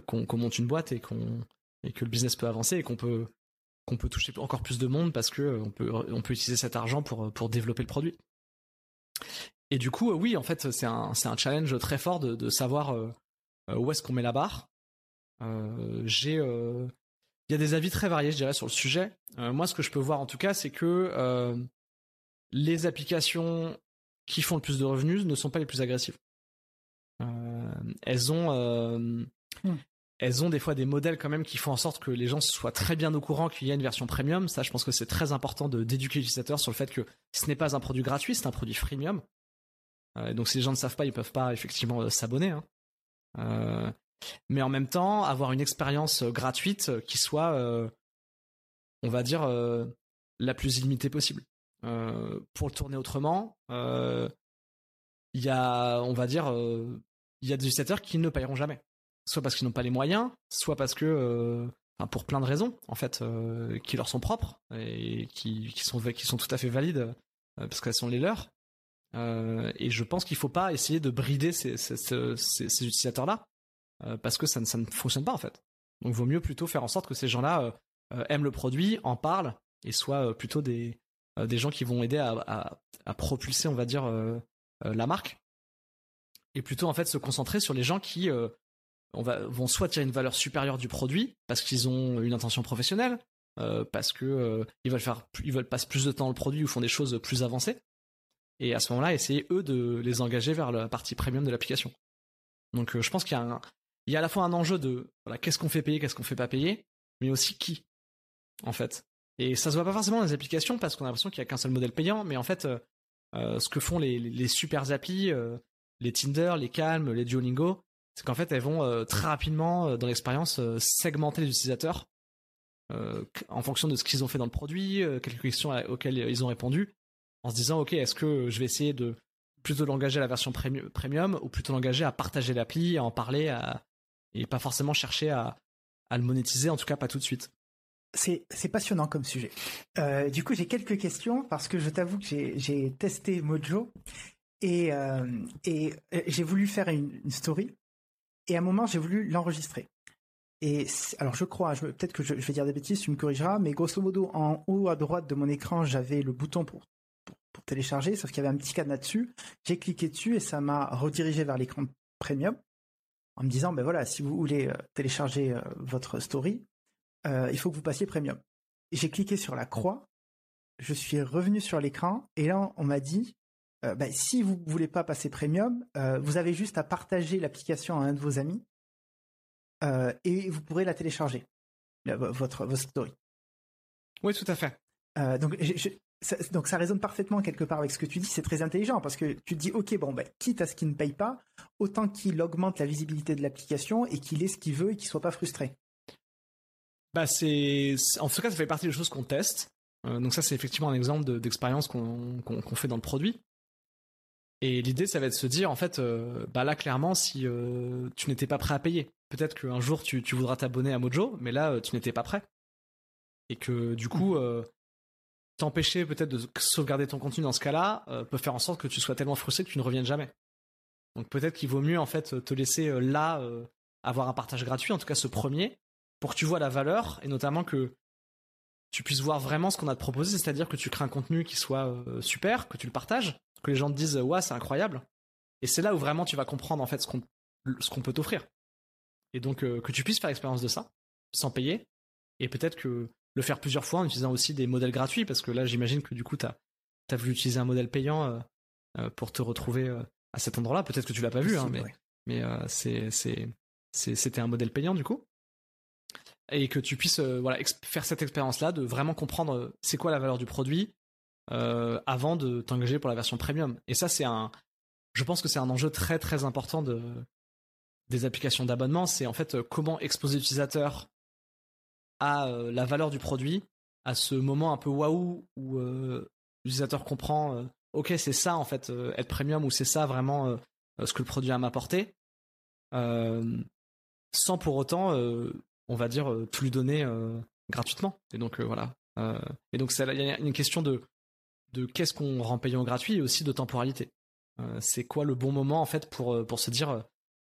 qu'on monte une boîte et qu'on et que le business peut avancer et qu'on peut qu'on peut toucher encore plus de monde parce que on peut on peut utiliser cet argent pour pour développer le produit. Et du coup, oui, en fait, c'est un c'est un challenge très fort de, de savoir où est-ce qu'on met la barre euh, j'ai euh, il y a des avis très variés, je dirais, sur le sujet. Euh, moi, ce que je peux voir en tout cas, c'est que les applications qui font le plus de revenus ne sont pas les plus agressives. elles ont hmm. elles ont des fois des modèles quand même qui font en sorte que les gens soient très bien au courant qu'il y a une version premium. Ça, je pense que c'est très important de d'éduquer l'utilisateur sur le fait que ce n'est pas un produit gratuit, c'est un produit freemium. donc si les gens ne savent pas, ils peuvent pas effectivement s'abonner. Hein mais en même temps avoir une expérience euh, gratuite euh, qui soit, euh, on va dire, la plus illimitée possible. Pour le tourner autrement, il y a, on va dire, il y a des utilisateurs qui ne paieront jamais, soit parce qu'ils n'ont pas les moyens, soit parce que pour plein de raisons en fait qui leur sont propres et qui, sont qui sont tout à fait valides parce qu'elles sont les leurs et je pense qu'il ne faut pas essayer de brider ces utilisateurs là euh, parce que ça ne, fonctionne pas en fait. Donc, il vaut mieux plutôt faire en sorte que ces gens-là euh, euh, aiment le produit, en parlent et soient plutôt des des gens qui vont aider à, propulser, on va dire, la marque et plutôt en fait se concentrer sur les gens qui on va, vont soit tirer une valeur supérieure du produit parce qu'ils ont une intention professionnelle, parce que ils veulent faire, passer plus de temps dans le produit ou font des choses plus avancées, et à ce moment-là essayer eux de les engager vers la partie premium de l'application. Donc je pense qu'il y a il y a à la fois un enjeu de voilà qu'est-ce qu'on fait payer, qu'est-ce qu'on fait pas payer, mais aussi qui en fait. Et ça se voit pas forcément dans les applications parce qu'on a l'impression qu'il y a qu'un seul modèle payant, mais en fait ce que font les, super applis, les Tinder, les Calm, les Duolingo, c'est qu'en fait elles vont très rapidement dans l'expérience segmenter les utilisateurs euh, en fonction de ce qu'ils ont fait dans le produit, euh, quelques questions auxquelles ils ont répondu, en se disant ok est-ce que je vais essayer de plutôt l'engager à la version premium ou plutôt l'engager à partager l'appli, à en parler, et pas forcément chercher à, le monétiser, en tout cas pas tout de suite. C'est, passionnant comme sujet. Euh, du coup, j'ai quelques questions parce que je t'avoue que j'ai, testé Mojo et, et j'ai voulu faire une, story et à un moment j'ai voulu l'enregistrer. Et alors je crois, peut-être que je, vais dire des bêtises, tu me corrigeras, mais grosso modo en haut à droite de mon écran, j'avais le bouton pour, pour, télécharger, sauf qu'il y avait un petit cadenas dessus. J'ai cliqué dessus et ça m'a redirigé vers l'écran premium en me disant, ben voilà, si vous voulez euh, télécharger euh, votre story, euh, il faut que vous passiez premium. J'ai cliqué sur la croix, je suis revenu sur l'écran et là on m'a dit, ben, si vous voulez pas passer premium, vous avez juste à partager l'application à un de vos amis euh, et vous pourrez la télécharger, votre, votre story. Oui, tout à fait. Euh, donc, ça, donc ça résonne parfaitement quelque part avec ce que tu dis, c'est très intelligent parce que tu te dis, ok, bon, ben, quitte à ce qu'il ne paye pas, autant qu'il augmente la visibilité de l'application et qu'il ait ce qu'il veut et qu'il soit pas frustré. Bah c'est, en tout cas, ça fait partie des choses qu'on teste. Euh, donc ça, c'est effectivement un exemple d'expérience qu'on fait dans le produit. Et l'idée, ça va être de se dire, en fait, bah là, clairement, si tu n'étais pas prêt à payer, peut-être qu'un jour tu, voudras t'abonner à Mojo, mais là euh, tu n'étais pas prêt. Et que du coup, mm. euh, t'empêcher peut-être de sauvegarder ton contenu dans ce cas-là euh, peut faire en sorte que tu sois tellement frustré que tu ne reviennes jamais. Donc peut-être qu'il vaut mieux en fait te laisser là avoir un partage gratuit, en tout cas ce premier, pour que tu vois la valeur et notamment que tu puisses voir vraiment ce qu'on a te proposé, c'est-à-dire que tu crées un contenu qui soit super, que tu le partages, que les gens te disent ouais c'est incroyable. Et c'est là où vraiment tu vas comprendre en fait ce qu'on peut t'offrir. Et donc euh, que tu puisses faire l'expérience de ça sans payer. Et peut-être que le faire plusieurs fois en utilisant aussi des modèles gratuits parce que là j'imagine que du coup tu as, voulu utiliser un modèle payant euh, euh, pour te retrouver à cet endroit-là. Peut-être que tu l'as pas vu hein, mais, mais c'est c'était un modèle payant du coup et que tu puisses voilà faire cette expérience là de vraiment comprendre c'est quoi la valeur du produit avant de t'engager pour la version premium. Et ça c'est un je pense que c'est un enjeu très très important de des applications d'abonnement, c'est en fait euh, comment exposer l'utilisateur à euh, la valeur du produit, à ce moment un peu waouh où euh, l'utilisateur comprend ok c'est ça en fait être premium ou c'est ça vraiment ce que le produit a à m'apporter, sans pour autant on va dire tout lui donner gratuitement. Et donc voilà. et donc il y a une question de qu'est-ce qu'on rend payant gratuit et aussi de temporalité. c'est quoi le bon moment en fait pour se dire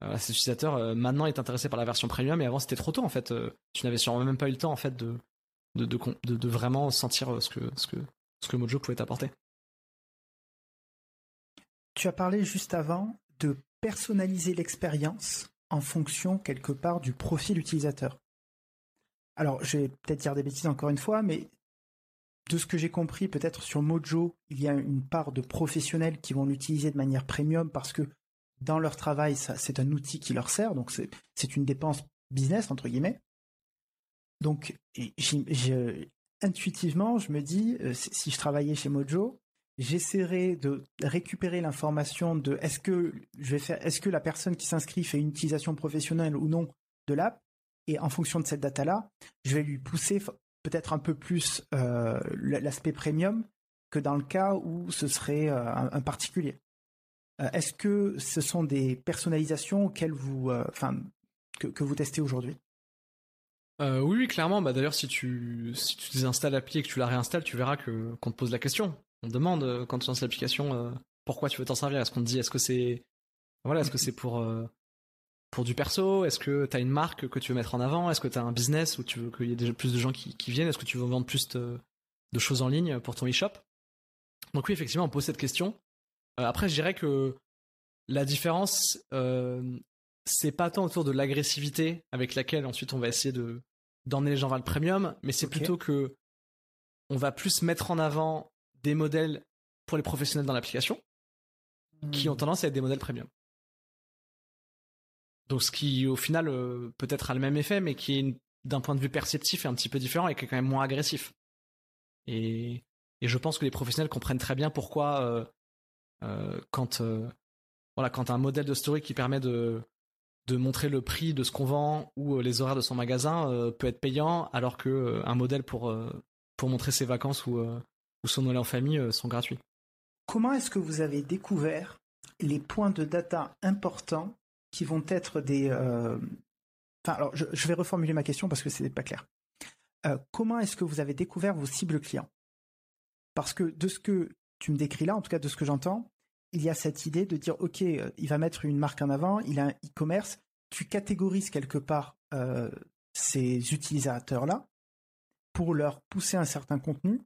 euh, cet utilisateur euh, maintenant est intéressé par la version premium, mais avant c'était trop tôt en fait. Euh, tu n'avais sûrement même pas eu le temps en fait de vraiment sentir ce que, ce, ce que Mojo pouvait t'apporter. Tu as parlé juste avant de personnaliser l'expérience en fonction quelque part du profil utilisateur. Alors, je vais peut-être dire des bêtises encore une fois, mais de ce que j'ai compris, peut-être sur Mojo, il y a une part de professionnels qui vont l'utiliser de manière premium parce que dans leur travail, c'est un outil qui leur sert, donc c'est une dépense business, entre guillemets. Donc, intuitivement, je me dis, euh, si je travaillais chez Mojo, j'essaierais de récupérer l'information de est-ce que je vais faire, est-ce que la personne qui s'inscrit fait une utilisation professionnelle ou non de l'app, et en fonction de cette data-là, je vais lui pousser peut-être un peu plus euh, l'aspect premium que dans le cas où ce serait euh, un particulier. Euh, est-ce que ce sont des personnalisations auxquelles vous, enfin, que, vous testez aujourd'hui? Euh, oui, clairement. Bah, d'ailleurs, si tu, si tu désinstalles l'appli et que tu la réinstalles, tu verras qu'on te pose la question. On demande quand tu lances l'application pourquoi tu veux t'en servir? Est-ce qu'on te dit est-ce que c'est voilà, est-ce que c'est pour pour du perso Est-ce que tu as une marque que tu veux mettre en avant Est-ce que tu as un business où tu veux qu'il y ait plus de gens qui, qui viennent Est-ce que tu veux vendre plus de, de choses en ligne pour ton e-shop? Donc oui, effectivement, on pose cette question. Euh, après, je dirais que la différence, euh, c'est pas tant autour de l'agressivité avec laquelle ensuite on va essayer de d'emmener les gens vers le premium, mais c'est plutôt que on va plus mettre en avant des modèles pour les professionnels dans l'application, qui ont tendance à être des modèles premium. Donc ce qui au final euh, peut-être a le même effet, mais qui est d'un point de vue perceptif est un petit peu différent et qui est quand même moins agressif. Et, et je pense que les professionnels comprennent très bien pourquoi euh, euh, quand voilà quand un modèle de story qui permet de de montrer le prix de ce qu'on vend ou les horaires de son magasin peut être payant, alors que un modèle pour pour montrer ses vacances ou ou son Noël en famille sont gratuits. Comment est-ce que vous avez découvert les points de data importants qui vont être des. Euh, enfin, alors, je, vais reformuler ma question parce que ce n'est pas clair. Euh, comment est-ce que vous avez découvert vos cibles clients? Parce que de ce que tu me décris là, en tout cas de ce que j'entends, il y a cette idée de dire ok, euh, il va mettre une marque en avant, il a un e-commerce, tu catégorises quelque part ces utilisateurs-là pour leur pousser un certain contenu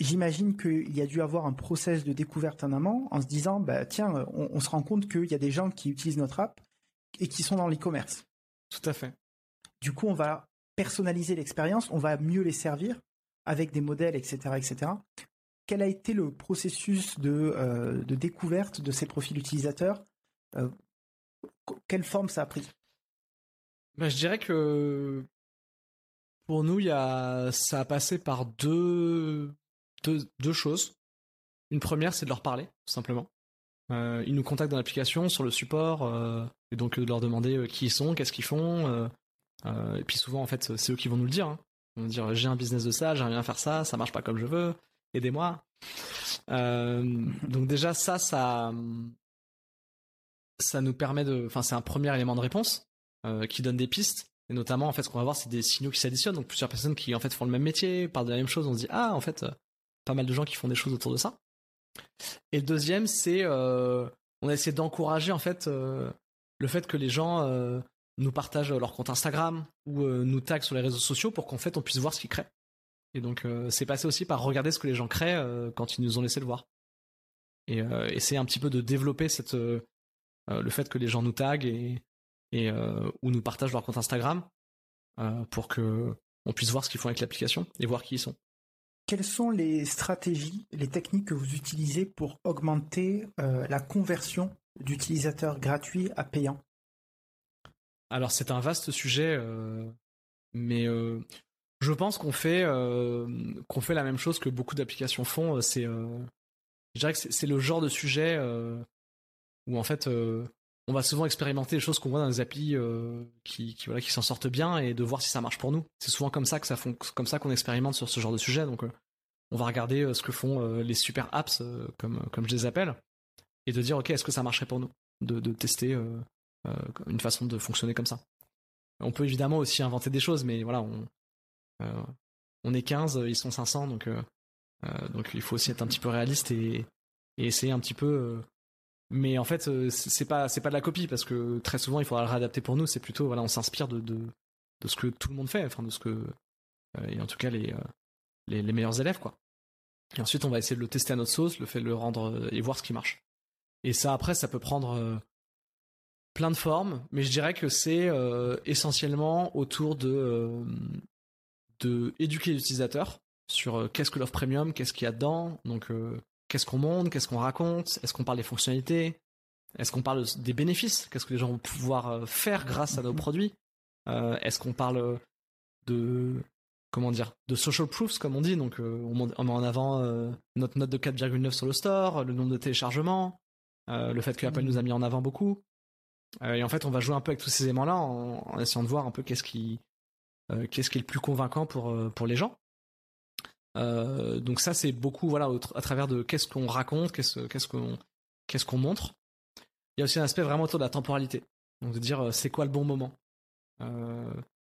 J'imagine qu'il y a dû avoir un process de découverte en amont en se disant, bah, tiens, on, se rend compte qu'il y a des gens qui utilisent notre app et qui sont dans l'e-commerce. Tout à fait. Du coup, on va personnaliser l'expérience, on va mieux les servir avec des modèles, etc., etc. Quel a été le processus de, euh, découverte de ces profils utilisateurs euh, Quelle forme ça a pris? Bah, Je dirais que pour nous, y a, ça a passé par deux, choses. Une première, c'est de leur parler, tout simplement. Euh, ils nous contactent dans l'application, sur le support, euh, et donc de leur demander euh, qui ils sont, qu'est-ce qu'ils font. et puis souvent, en fait, c'est eux qui vont nous le dire. Hein. Ils vont nous dire j'ai un business de ça, j'aimerais bien faire ça, ça marche pas comme je veux, aidez-moi. donc déjà, ça, ça, ça nous permet de, enfin, c'est un premier élément de réponse qui donne des pistes. Et notamment, en fait, ce qu'on va voir, c'est des signaux qui s'additionnent. Donc plusieurs personnes qui en fait font le même métier, parlent de la même chose. On se dit ah, en fait, pas mal de gens qui font des choses autour de ça. Et le deuxième, c'est euh, on a essayé d'encourager en fait euh, le fait que les gens euh, nous partagent leur compte Instagram ou nous taguent sur les réseaux sociaux pour qu'en fait on puisse voir ce qu'ils créent. Et donc c'est passé aussi par regarder ce que les gens créent quand ils nous ont laissé le voir. Et essayer un petit peu de développer cette le fait que les gens nous taguent et ou nous partagent leur compte Instagram pour que on puisse voir ce qu'ils font avec l'application et voir qui ils sont quelles sont les stratégies, les techniques que vous utilisez pour augmenter euh, la conversion d'utilisateurs gratuits à payants? Alors c'est un vaste sujet, euh, mais euh, je pense qu'on fait fait la même chose que beaucoup d'applications font. Je dirais que c'est le genre de sujet où en fait on va souvent expérimenter les choses qu'on voit dans les applis qui, qui, voilà qui s'en sortent bien et de voir si ça marche pour nous. C'est souvent comme ça que ça comme ça qu'on expérimente sur ce genre de sujet. Donc on va regarder euh, ce que font euh, les super apps, euh, comme, je les appelle, et de dire, OK, est-ce que ça marcherait pour nous de, tester une façon de fonctionner comme ça. On peut évidemment aussi inventer des choses, mais voilà, on, on est 15, ils sont 500, donc, donc il faut aussi être un petit peu réaliste et, essayer un petit peu. Mais en fait, c'est pas c'est pas de la copie parce que très souvent il faudra le réadapter pour nous. C'est plutôt voilà, on s'inspire de, de, de ce que tout le monde fait, enfin de ce que et en tout cas les les, meilleurs élèves, quoi. Et ensuite, on va essayer de le tester à notre sauce, le fait le rendre euh, et voir ce qui marche. Et ça, après, ça peut prendre euh, plein de formes, mais je dirais que c'est euh, essentiellement autour de, de éduquer l'utilisateur sur qu'est-ce que l'offre premium, qu'est-ce qu'il y a dedans, donc qu'est-ce qu'on montre, qu'est-ce qu'on raconte, est-ce qu'on parle des fonctionnalités, est-ce qu'on parle des bénéfices, qu'est-ce que les gens vont pouvoir faire grâce à nos produits, est-ce qu'on parle de comment dire, de social proofs comme on dit? Donc euh, on, met en avant euh, notre note de 4,9 sur le store, le nombre de téléchargements, euh, le fait que Apple nous a mis en avant beaucoup. et en fait, on va jouer un peu avec tous ces éléments-là en, essayant de voir un peu qu'est-ce qui, qu'est-ce qui est le plus convaincant pour pour les gens. Donc ça, c'est beaucoup voilà à travers de qu'est-ce qu'on raconte, qu'est-ce qu'est-ce qu'on qu'est-ce qu'on montre. Il y a aussi un aspect vraiment autour de la temporalité. Donc de dire c'est quoi le bon moment?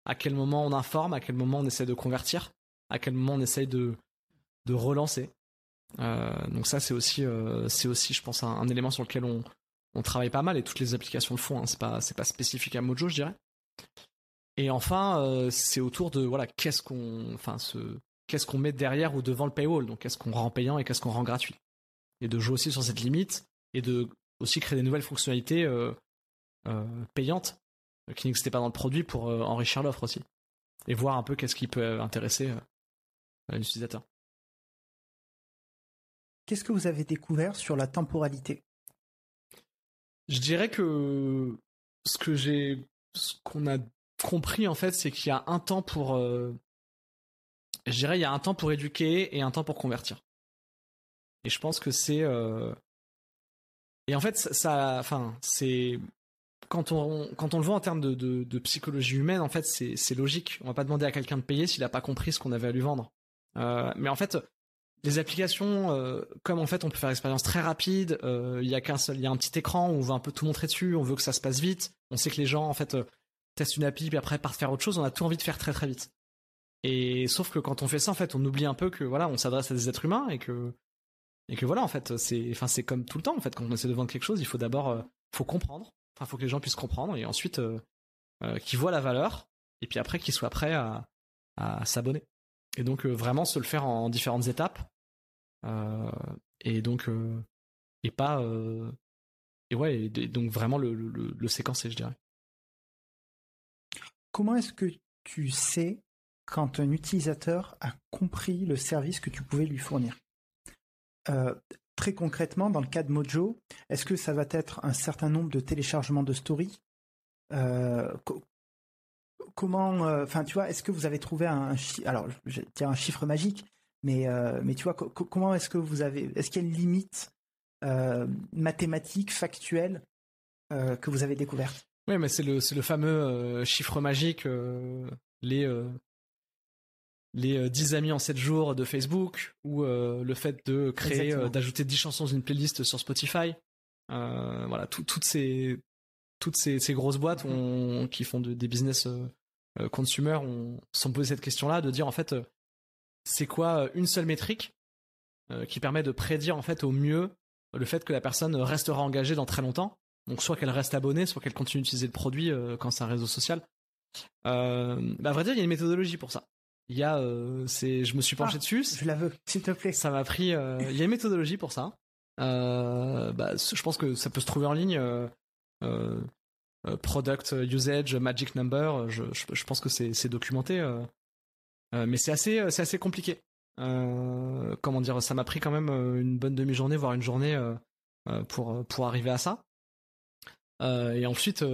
À quel moment on informe, à quel moment on essaie de convertir, à quel moment on essaie de, de relancer? Euh, donc ça c'est aussi euh, c'est aussi je pense un, élément sur lequel on, on travaille pas mal et toutes les applications le font. Hein. C'est pas c'est pas spécifique à Mojo je dirais. Et enfin euh, c'est autour de voilà qu'est-ce qu'on enfin ce qu'est-ce qu'on met derrière ou devant le paywall? Donc qu'est-ce qu'on rend payant et qu'est-ce qu'on rend gratuit? Et de jouer aussi sur cette limite et de aussi créer des nouvelles fonctionnalités payantes qui n'existait pas dans le produit pour euh, enrichir l'offre aussi. Et voir un peu qu'est-ce qui peut intéresser euh, l'utilisateur. qu'est-ce que vous avez découvert sur la temporalité? Je dirais que ce que j'ai, ce qu'on a compris en fait, c'est qu'il y a un temps pour, euh, je dirais, il y a un temps pour éduquer et un temps pour convertir. Et je pense que c'est, euh, et en fait, ça, enfin, c'est quand on quand on le voit en termes de, de, psychologie humaine, en fait, c'est logique. On va pas demander à quelqu'un de payer s'il a pas compris ce qu'on avait à lui vendre. Euh, mais en fait, les applications, euh, comme en fait on peut faire l'expérience très rapide, il y a qu'un seul, il y a un petit écran où on veut un peu tout montrer dessus, on veut que ça se passe vite. On sait que les gens en fait testent une appli puis après partent faire autre chose. On a tout envie de faire très très vite. Et sauf que quand on fait ça, en fait, on oublie un peu que voilà, on s'adresse à des êtres humains et que et que voilà, en fait, c'est enfin c'est comme tout le temps en fait quand on essaie de vendre quelque chose, il faut d'abord faut comprendre, enfin faut que les gens puissent comprendre et ensuite qu'ils voient la valeur et puis après qu'ils soient prêts à, à s'abonner. Et donc euh, vraiment se le faire en différentes étapes. Euh, et donc euh, et pas et ouais donc vraiment le, le séquencer je dirais. Comment est-ce que tu sais quand un utilisateur a compris le service que tu pouvais lui fournir. Très concrètement, dans le cas de Mojo, est-ce que ça va être un certain nombre de téléchargements de stories? Comment, euh, enfin, tu vois, est-ce que vous avez trouvé un, alors, je dire un chiffre magique, mais, euh, mais tu vois, comment est-ce que vous avez, est-ce qu'il y a une limite euh, mathématique, factuelle que vous avez découverte? Oui, mais c'est le, c'est le fameux chiffre magique, les les 10 amis en 7 jours de Facebook ou le fait de créer d'ajouter 10 chansons dans une playlist sur Spotify voilà toutes ces toutes ces, grosses boîtes mm-hmm. qui font des business euh, consumer on s'en poser cette question-là, de dire en fait, euh, c'est quoi euh, une seule métrique qui permet de prédire en fait au mieux le fait que la personne restera engagée dans très longtemps. Donc soit qu'elle reste abonnée, soit qu'elle continue d'utiliser le produit quand c'est un réseau social. Euh, bah, à vrai dire, il y a une méthodologie pour ça. Il y a, c'est, je me suis penché ah, dessus. Je la veux, s'il te plaît. Ça m'a pris. il y a une méthodologie pour ça. bah, je pense que ça peut se trouver en ligne. Euh, product usage, magic number, euh, je, je, pense que c'est documenté. Euh. mais c'est assez, c'est assez compliqué. comment dire, ça m'a pris quand même une bonne demi-journée, voire une journée pour, pour arriver à ça. et ensuite,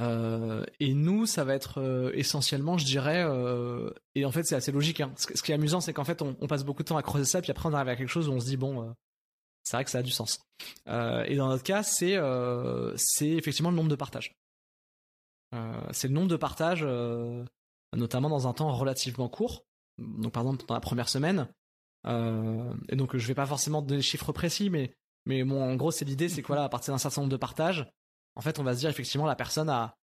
et nous, ça va être essentiellement, je dirais, et en fait c'est assez logique. Hein. Ce, qui est amusant, c'est qu'en fait on, passe beaucoup de temps à creuser ça, puis après on arrive à quelque chose où on se dit bon, c'est vrai que ça a du sens. Euh, et dans notre cas, c'est euh, effectivement le nombre de partages. Euh, c'est le nombre de partages, notamment dans un temps relativement court. Donc par exemple dans la première semaine. et donc je vais pas forcément donner les chiffres précis, mais mais bon, en gros c'est l'idée, c'est que voilà, à partir d'un certain nombre de partages, en fait on va se dire effectivement la personne a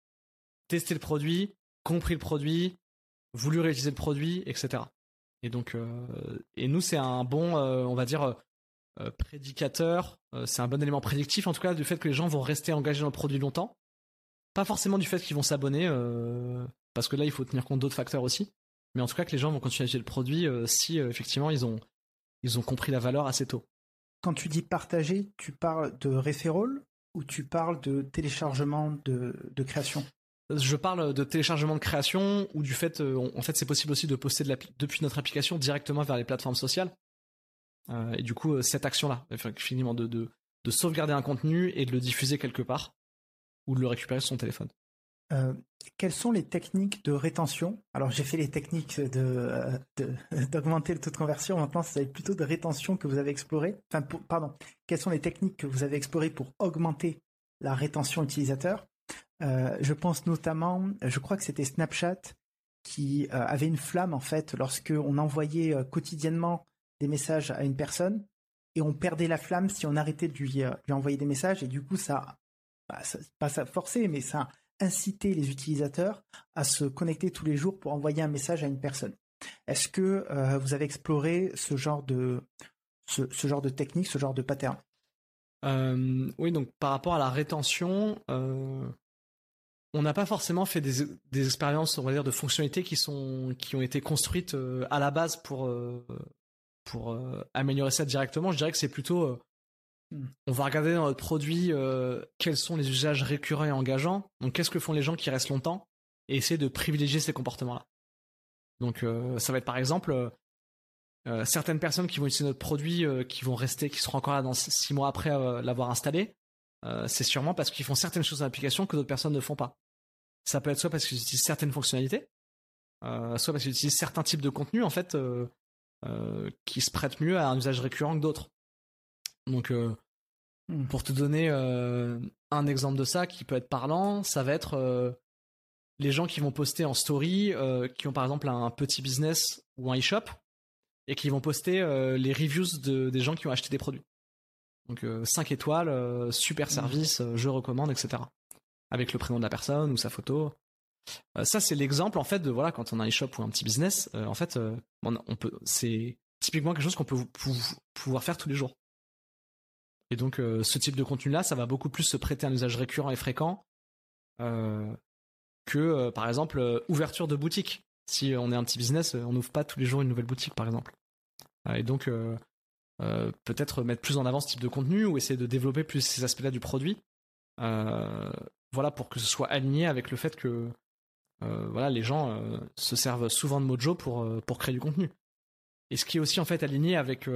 testé le produit, compris le produit, voulu réutiliser le produit, etc. Et donc, et nous, c'est un bon, on va dire, euh, prédicateur, euh, c'est un bon élément prédictif en tout cas du fait que les gens vont rester engagés dans le produit longtemps. Pas forcément du fait qu'ils vont s'abonner, euh, parce que là il faut tenir compte d'autres facteurs aussi. Mais en tout cas que les gens vont continuer à acheter le produit si effectivement ils ont, ils ont compris la valeur assez tôt. Quand tu dis partager, tu parles de referral ou tu parles de téléchargement de, création je parle de téléchargement de création ou du fait, en fait, c'est possible aussi de poster depuis notre application directement vers les plateformes sociales. Euh, et du coup, euh, cette action-là, finalement, de, sauvegarder un contenu et de le diffuser quelque part, ou de le récupérer sur son téléphone. Euh, quelles sont les techniques de rétention? Alors j'ai fait les techniques de d'augmenter le taux de conversion. Maintenant, c'est plutôt de rétention que vous avez exploré. Enfin, pardon. Quelles sont les techniques que vous avez explorées pour augmenter la rétention utilisateur? Euh, Je pense notamment, je crois que c'était Snapchat qui avait une flamme en fait lorsque on envoyait quotidiennement des messages à une personne et on perdait la flamme si on arrêtait de lui, euh, envoyer des messages et du coup ça, bah, ça pas ça mais ça incité les utilisateurs à se connecter tous les jours pour envoyer un message à une personne. Est-ce que euh, vous avez exploré ce genre de ce, genre de technique, ce genre de pattern? Euh, Oui, donc par rapport à la rétention, on n'a pas forcément fait des, des, expériences, on va dire, de fonctionnalités qui sont qui ont été construites à la base pour pour euh, améliorer ça directement, je dirais que c'est plutôt euh. On va regarder dans notre produit euh, quels sont les usages récurrents et engageants. Donc qu'est-ce que font les gens qui restent longtemps et essayer de privilégier ces comportements-là? Donc ça va être par exemple certaines personnes qui vont utiliser notre produit, qui vont rester, qui seront encore là dans six mois après l'avoir installé, c'est sûrement parce qu'ils font certaines choses dans l'application que d'autres personnes ne font pas. Ça peut être soit parce qu'ils utilisent certaines fonctionnalités, soit parce qu'ils utilisent certains types de contenus en fait qui se prêtent mieux à un usage récurrent que d'autres. Donc hmm. pour te donner un exemple de ça qui peut être parlant, ça va être les gens qui vont poster en story, euh, qui ont par exemple un petit business ou un e-shop, et qui vont poster euh, les reviews de, des gens qui ont acheté des produits. Donc 5 euh, étoiles, super mmh. service, je recommande, etc. Avec le prénom de la personne ou sa photo. ça c'est l'exemple en fait de voilà quand on a un e-shop ou un petit business, en fait on, peut c'est typiquement quelque chose qu'on peut pouvoir faire tous les jours. Et donc ce type de contenu là, ça va beaucoup plus se prêter à un usage récurrent et fréquent que euh, par exemple euh, ouverture de boutique. Si on est un petit business, euh, on n'ouvre pas tous les jours une nouvelle boutique par exemple. Et donc peut-être mettre plus en avant ce type de contenu ou essayer de développer plus ces aspects-là du produit. voilà pour que ce soit aligné avec le fait que voilà les gens se servent souvent de Mojo pour pour créer du contenu. Et ce qui est aussi en fait aligné avec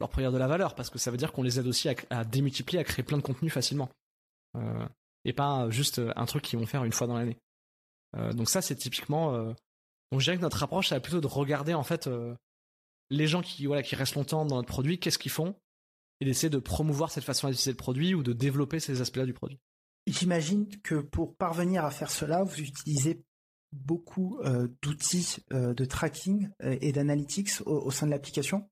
leur produire de la valeur parce que ça veut dire qu'on les aide aussi à, démultiplier, à créer plein de contenu facilement. et pas juste un truc qu'ils vont faire une fois dans l'année. Euh, donc ça, c'est typiquement. Euh, donc je dirais que notre approche, c'est plutôt de regarder en fait euh, les gens qui voilà qui restent longtemps dans notre produit, qu'est-ce qu'ils font, et d'essayer de promouvoir cette façon d'utiliser le produit ou de développer ces aspects-là du produit. J'imagine que pour parvenir à faire cela, vous utilisez beaucoup d'outils de tracking et d'analytics au, sein de l'application?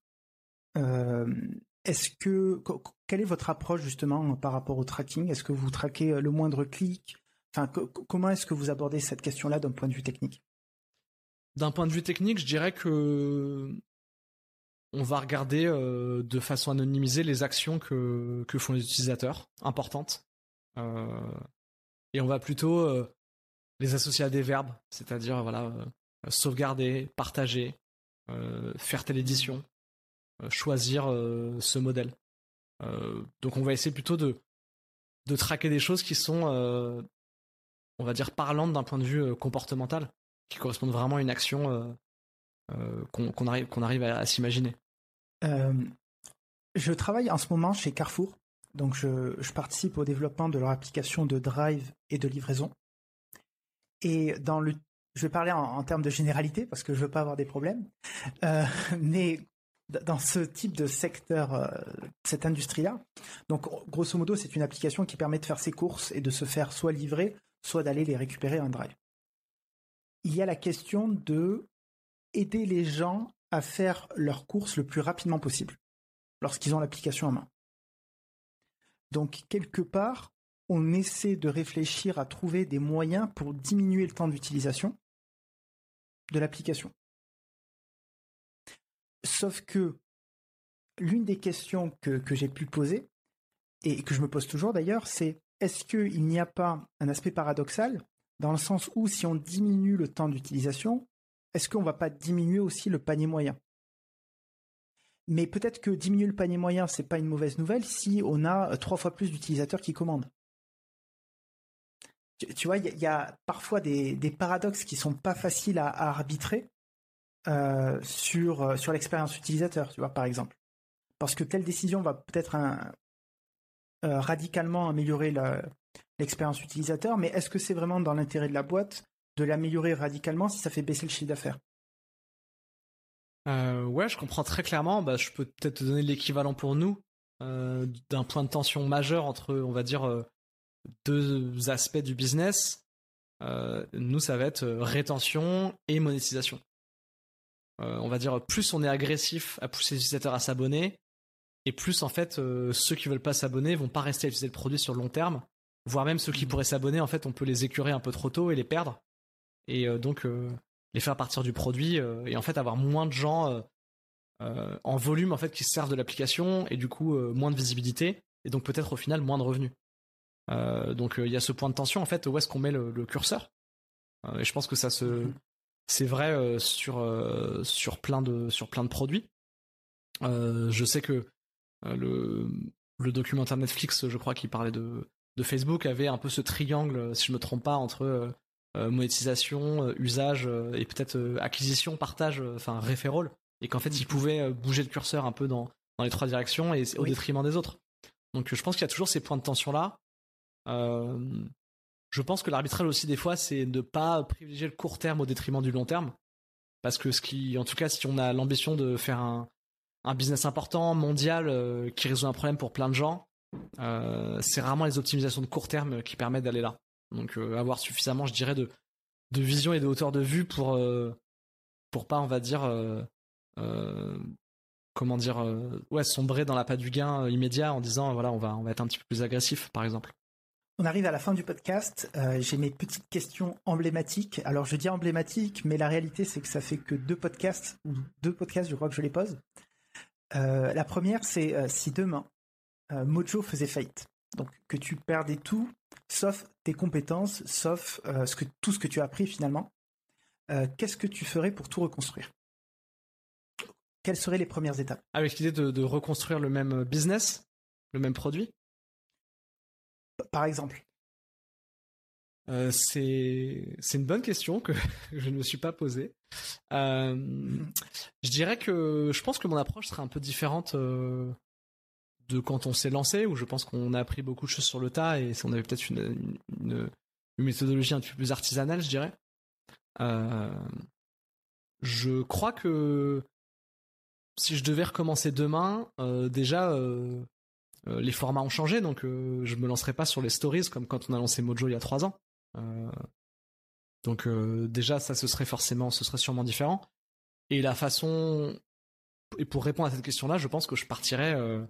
Est-ce que quelle est votre approche justement par rapport au tracking? Est-ce que vous traquez le moindre clic? Comment est-ce que vous abordez cette question-là d'un point de vue technique? D'un point de vue technique, je dirais que on va regarder euh, de façon anonymisée les actions que, font les utilisateurs, importantes. Euh, et on va plutôt euh, les associer à des verbes, c'est-à-dire sauvegarder, partager, faire telle édition, choisir ce modèle. donc on va essayer plutôt de, de traquer des choses qui sont on va dire, parlante d'un point de vue euh, comportemental, qui correspondent vraiment à une action euh, euh, qu'on arrive, qu'on arrive à, s'imaginer. je travaille en ce moment chez Carrefour, donc je, participe au développement de leur application de drive et de livraison. Et dans le, je vais parler en, termes de généralité parce que je veux pas avoir des problèmes, mais dans ce type de secteur, cette industrie-là, donc grosso modo, c'est une application qui permet de faire ses courses et de se faire soit livrer, soit d'aller les récupérer en drive. Il y a la question de aider les gens à faire leurs courses le plus rapidement possible lorsqu'ils ont l'application en main. Donc quelque part, on essaie de réfléchir à trouver des moyens pour diminuer le temps d'utilisation de l'application. Sauf que l'une des questions que, j'ai pu poser, et que je me pose toujours d'ailleurs, c'est est-ce qu'il n'y a pas un aspect paradoxal dans le sens où si on diminue le temps d'utilisation, est-ce qu'on ne va pas diminuer aussi le panier moyen? Mais peut-être que diminuer le panier moyen, ce n'est pas une mauvaise nouvelle si on a euh, trois fois plus d'utilisateurs qui commandent. Tu, vois, il y, a parfois des, paradoxes qui sont pas faciles à, arbitrer euh, sur, euh, sur l'expérience utilisateur, tu vois, par exemple. Parce que telle décision va peut-être euh, radicalement améliorer l'expérience utilisateur, mais est-ce que c'est vraiment dans l'intérêt de la boîte de l'améliorer radicalement si ça fait baisser le chiffre d'affaires? Ouais, je comprends très clairement. Bah, je peux peut-être te donner l'équivalent pour nous d'un point de tension majeur entre, on va dire, deux aspects du business. nous, ça va être rétention et monétisation. On va dire, plus on est agressif à pousser les utilisateurs à s'abonner, et plus en fait euh, ceux qui veulent pas s'abonner vont pas rester à utiliser le produit sur le long terme voire même ceux qui mm. pourraient s'abonner en fait on peut les écurer un peu trop tôt et les perdre et euh, donc euh, les faire partir du produit et en fait avoir moins de gens en volume en fait qui se servent de l'application et du coup moins de visibilité et donc peut-être au final moins de revenus donc il y a ce point de tension en fait où est-ce qu'on met le, curseur? Et je pense que ça se mm-hmm. C'est vrai sur sur plein de sur plein de produits je sais que euh, le, le documentaire Netflix, je crois, qui parlait de, de Facebook, avait un peu ce triangle, si je me trompe pas, entre euh, euh, monétisation, usage et peut-être acquisition, partage, enfin référol. et qu'en fait, il pouvait bouger le curseur un peu dans, dans les trois directions et au détriment des autres. Donc je pense qu'il y a toujours ces points de tension là. Je pense que l'arbitrage aussi des fois, c'est de pas privilégier le court terme au détriment du long terme. Parce que ce qui, en tout cas, si on a l'ambition de faire un, un business important, mondial, euh, qui résout un problème pour plein de gens, euh, c'est rarement les optimisations de court terme qui permettent d'aller là. Donc euh, avoir suffisamment, je dirais, de, de vision et de hauteur de vue pour pour pas, on va dire, comment dire, ouais, sombrer dans la pas du gain immédiat en disant voilà, on va on va être un petit peu plus agressif, par exemple. On arrive à la fin du podcast. J'ai mes petites questions emblématiques. Alors je dis emblématiques, mais la réalité c'est que ça fait que deux podcasts ou deux podcasts, je crois que je les pose. Euh, la première, c'est euh, si demain euh, Mojo faisait faillite, donc que tu perdais tout, sauf tes compétences, sauf tout ce que tu as appris finalement, qu'est-ce que tu ferais pour tout reconstruire? Quelles seraient les premières étapes? Avec l'idée de, reconstruire le même business, le même produit Par exemple? C'est une bonne question que je ne me suis pas posée. Euh, je dirais que je pense que mon approche serait un peu différente euh, de quand on s'est lancé, où je pense qu'on a appris beaucoup de choses sur le tas et on avait peut-être une, une, méthodologie un peu plus artisanale, je dirais. Euh, je crois que si je devais recommencer demain, déjà les formats ont changé, donc je me lancerai pas sur les stories comme quand on a lancé Mojo il y a trois ans. Donc euh, déjà ça ce serait forcément, ce serait sûrement différent. Et la façon et pour répondre à cette question-là, je pense que je partirais euh,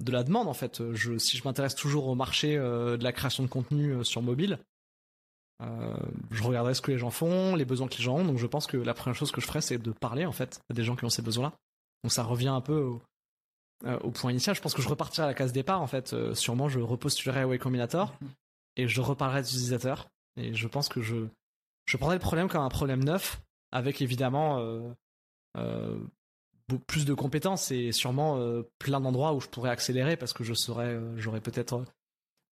de la demande en fait. Si je m'intéresse toujours au marché euh, de la création de contenu sur mobile, je regarderai ce que les gens font, les besoins que les gens ont. Donc je pense que la première chose que je ferais, c'est de parler en fait à des gens qui ont ces besoins-là. Donc ça revient un peu au, point initial. Je pense que je repartirai à la case départ en fait. sûrement, je repostulerai à Way Combinator et je reparlerai des utilisateurs. Et je pense que je je prendrais le problème comme un problème neuf, avec évidemment euh, euh, plus de compétences et sûrement euh, plein d'endroits où je pourrais accélérer parce que je saurais, j'aurais peut-être,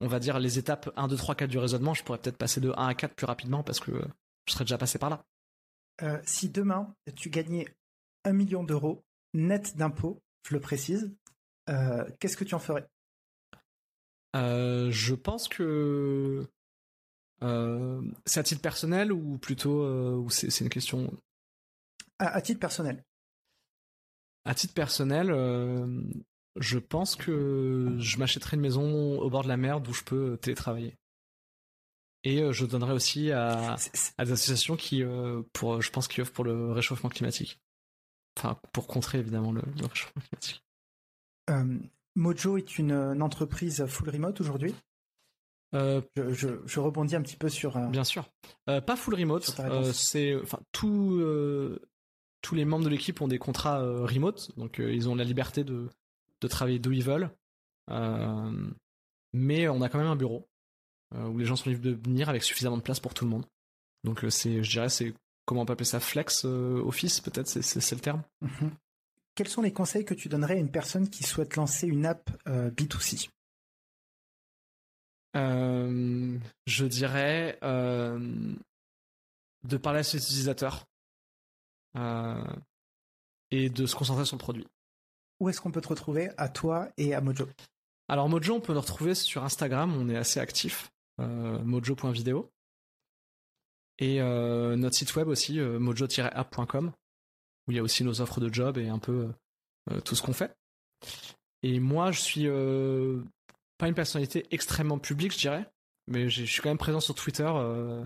on va dire, les étapes 1, 2, 3, 4 du raisonnement, je pourrais peut-être passer de 1 à 4 plus rapidement parce que je serais déjà passé par là. si demain tu gagnais 1 million d'euros net d'impôts, je le précise, qu'est-ce que tu en ferais? Je pense que euh, c'est à titre personnel ou plutôt euh, c'est une question? À, titre personnel. À titre personnel, euh, je pense que je m'achèterai une maison au bord de la mer d'où je peux télétravailler. Et je donnerai aussi à, des associations qui, pour, je pense, qui œuvrent pour le réchauffement climatique. Enfin, pour contrer évidemment le, réchauffement climatique. Mojo est une entreprise full remote aujourd'hui? Euh, je, rebondis un petit peu sur. Bien sûr. Euh, pas full remote. Euh, c'est, enfin, tous tous les membres de l'équipe ont des contrats remote, donc ils ont la liberté de, de travailler d'où ils veulent. mais on a quand même un bureau où les gens sont libres de venir avec suffisamment de place pour tout le monde. Donc c'est, je dirais, c'est comment on peut appeler ça, flex office peut-être, c'est, le terme. Mhm. Quels sont les conseils que tu donnerais à une personne qui souhaite lancer une app B2C euh, je dirais euh, de parler à ses utilisateurs euh, et de se concentrer sur le produit. Où est-ce qu'on peut te retrouver à toi et à Mojo? Alors Mojo, on peut nous retrouver sur Instagram, on est assez actif, mojo.video. Et notre site web aussi, mojo-app.com, où il y a aussi nos offres de job et un peu tout ce qu'on fait. Et moi, je suis pas une personnalité extrêmement publique, je dirais, mais je suis quand même présent sur Twitter, euh,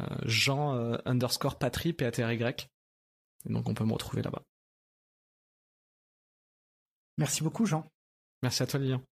euh, Jean euh, underscore Patry, p a t r y Et donc on peut me retrouver là-bas. Merci beaucoup, Jean. Merci à toi, Lilian.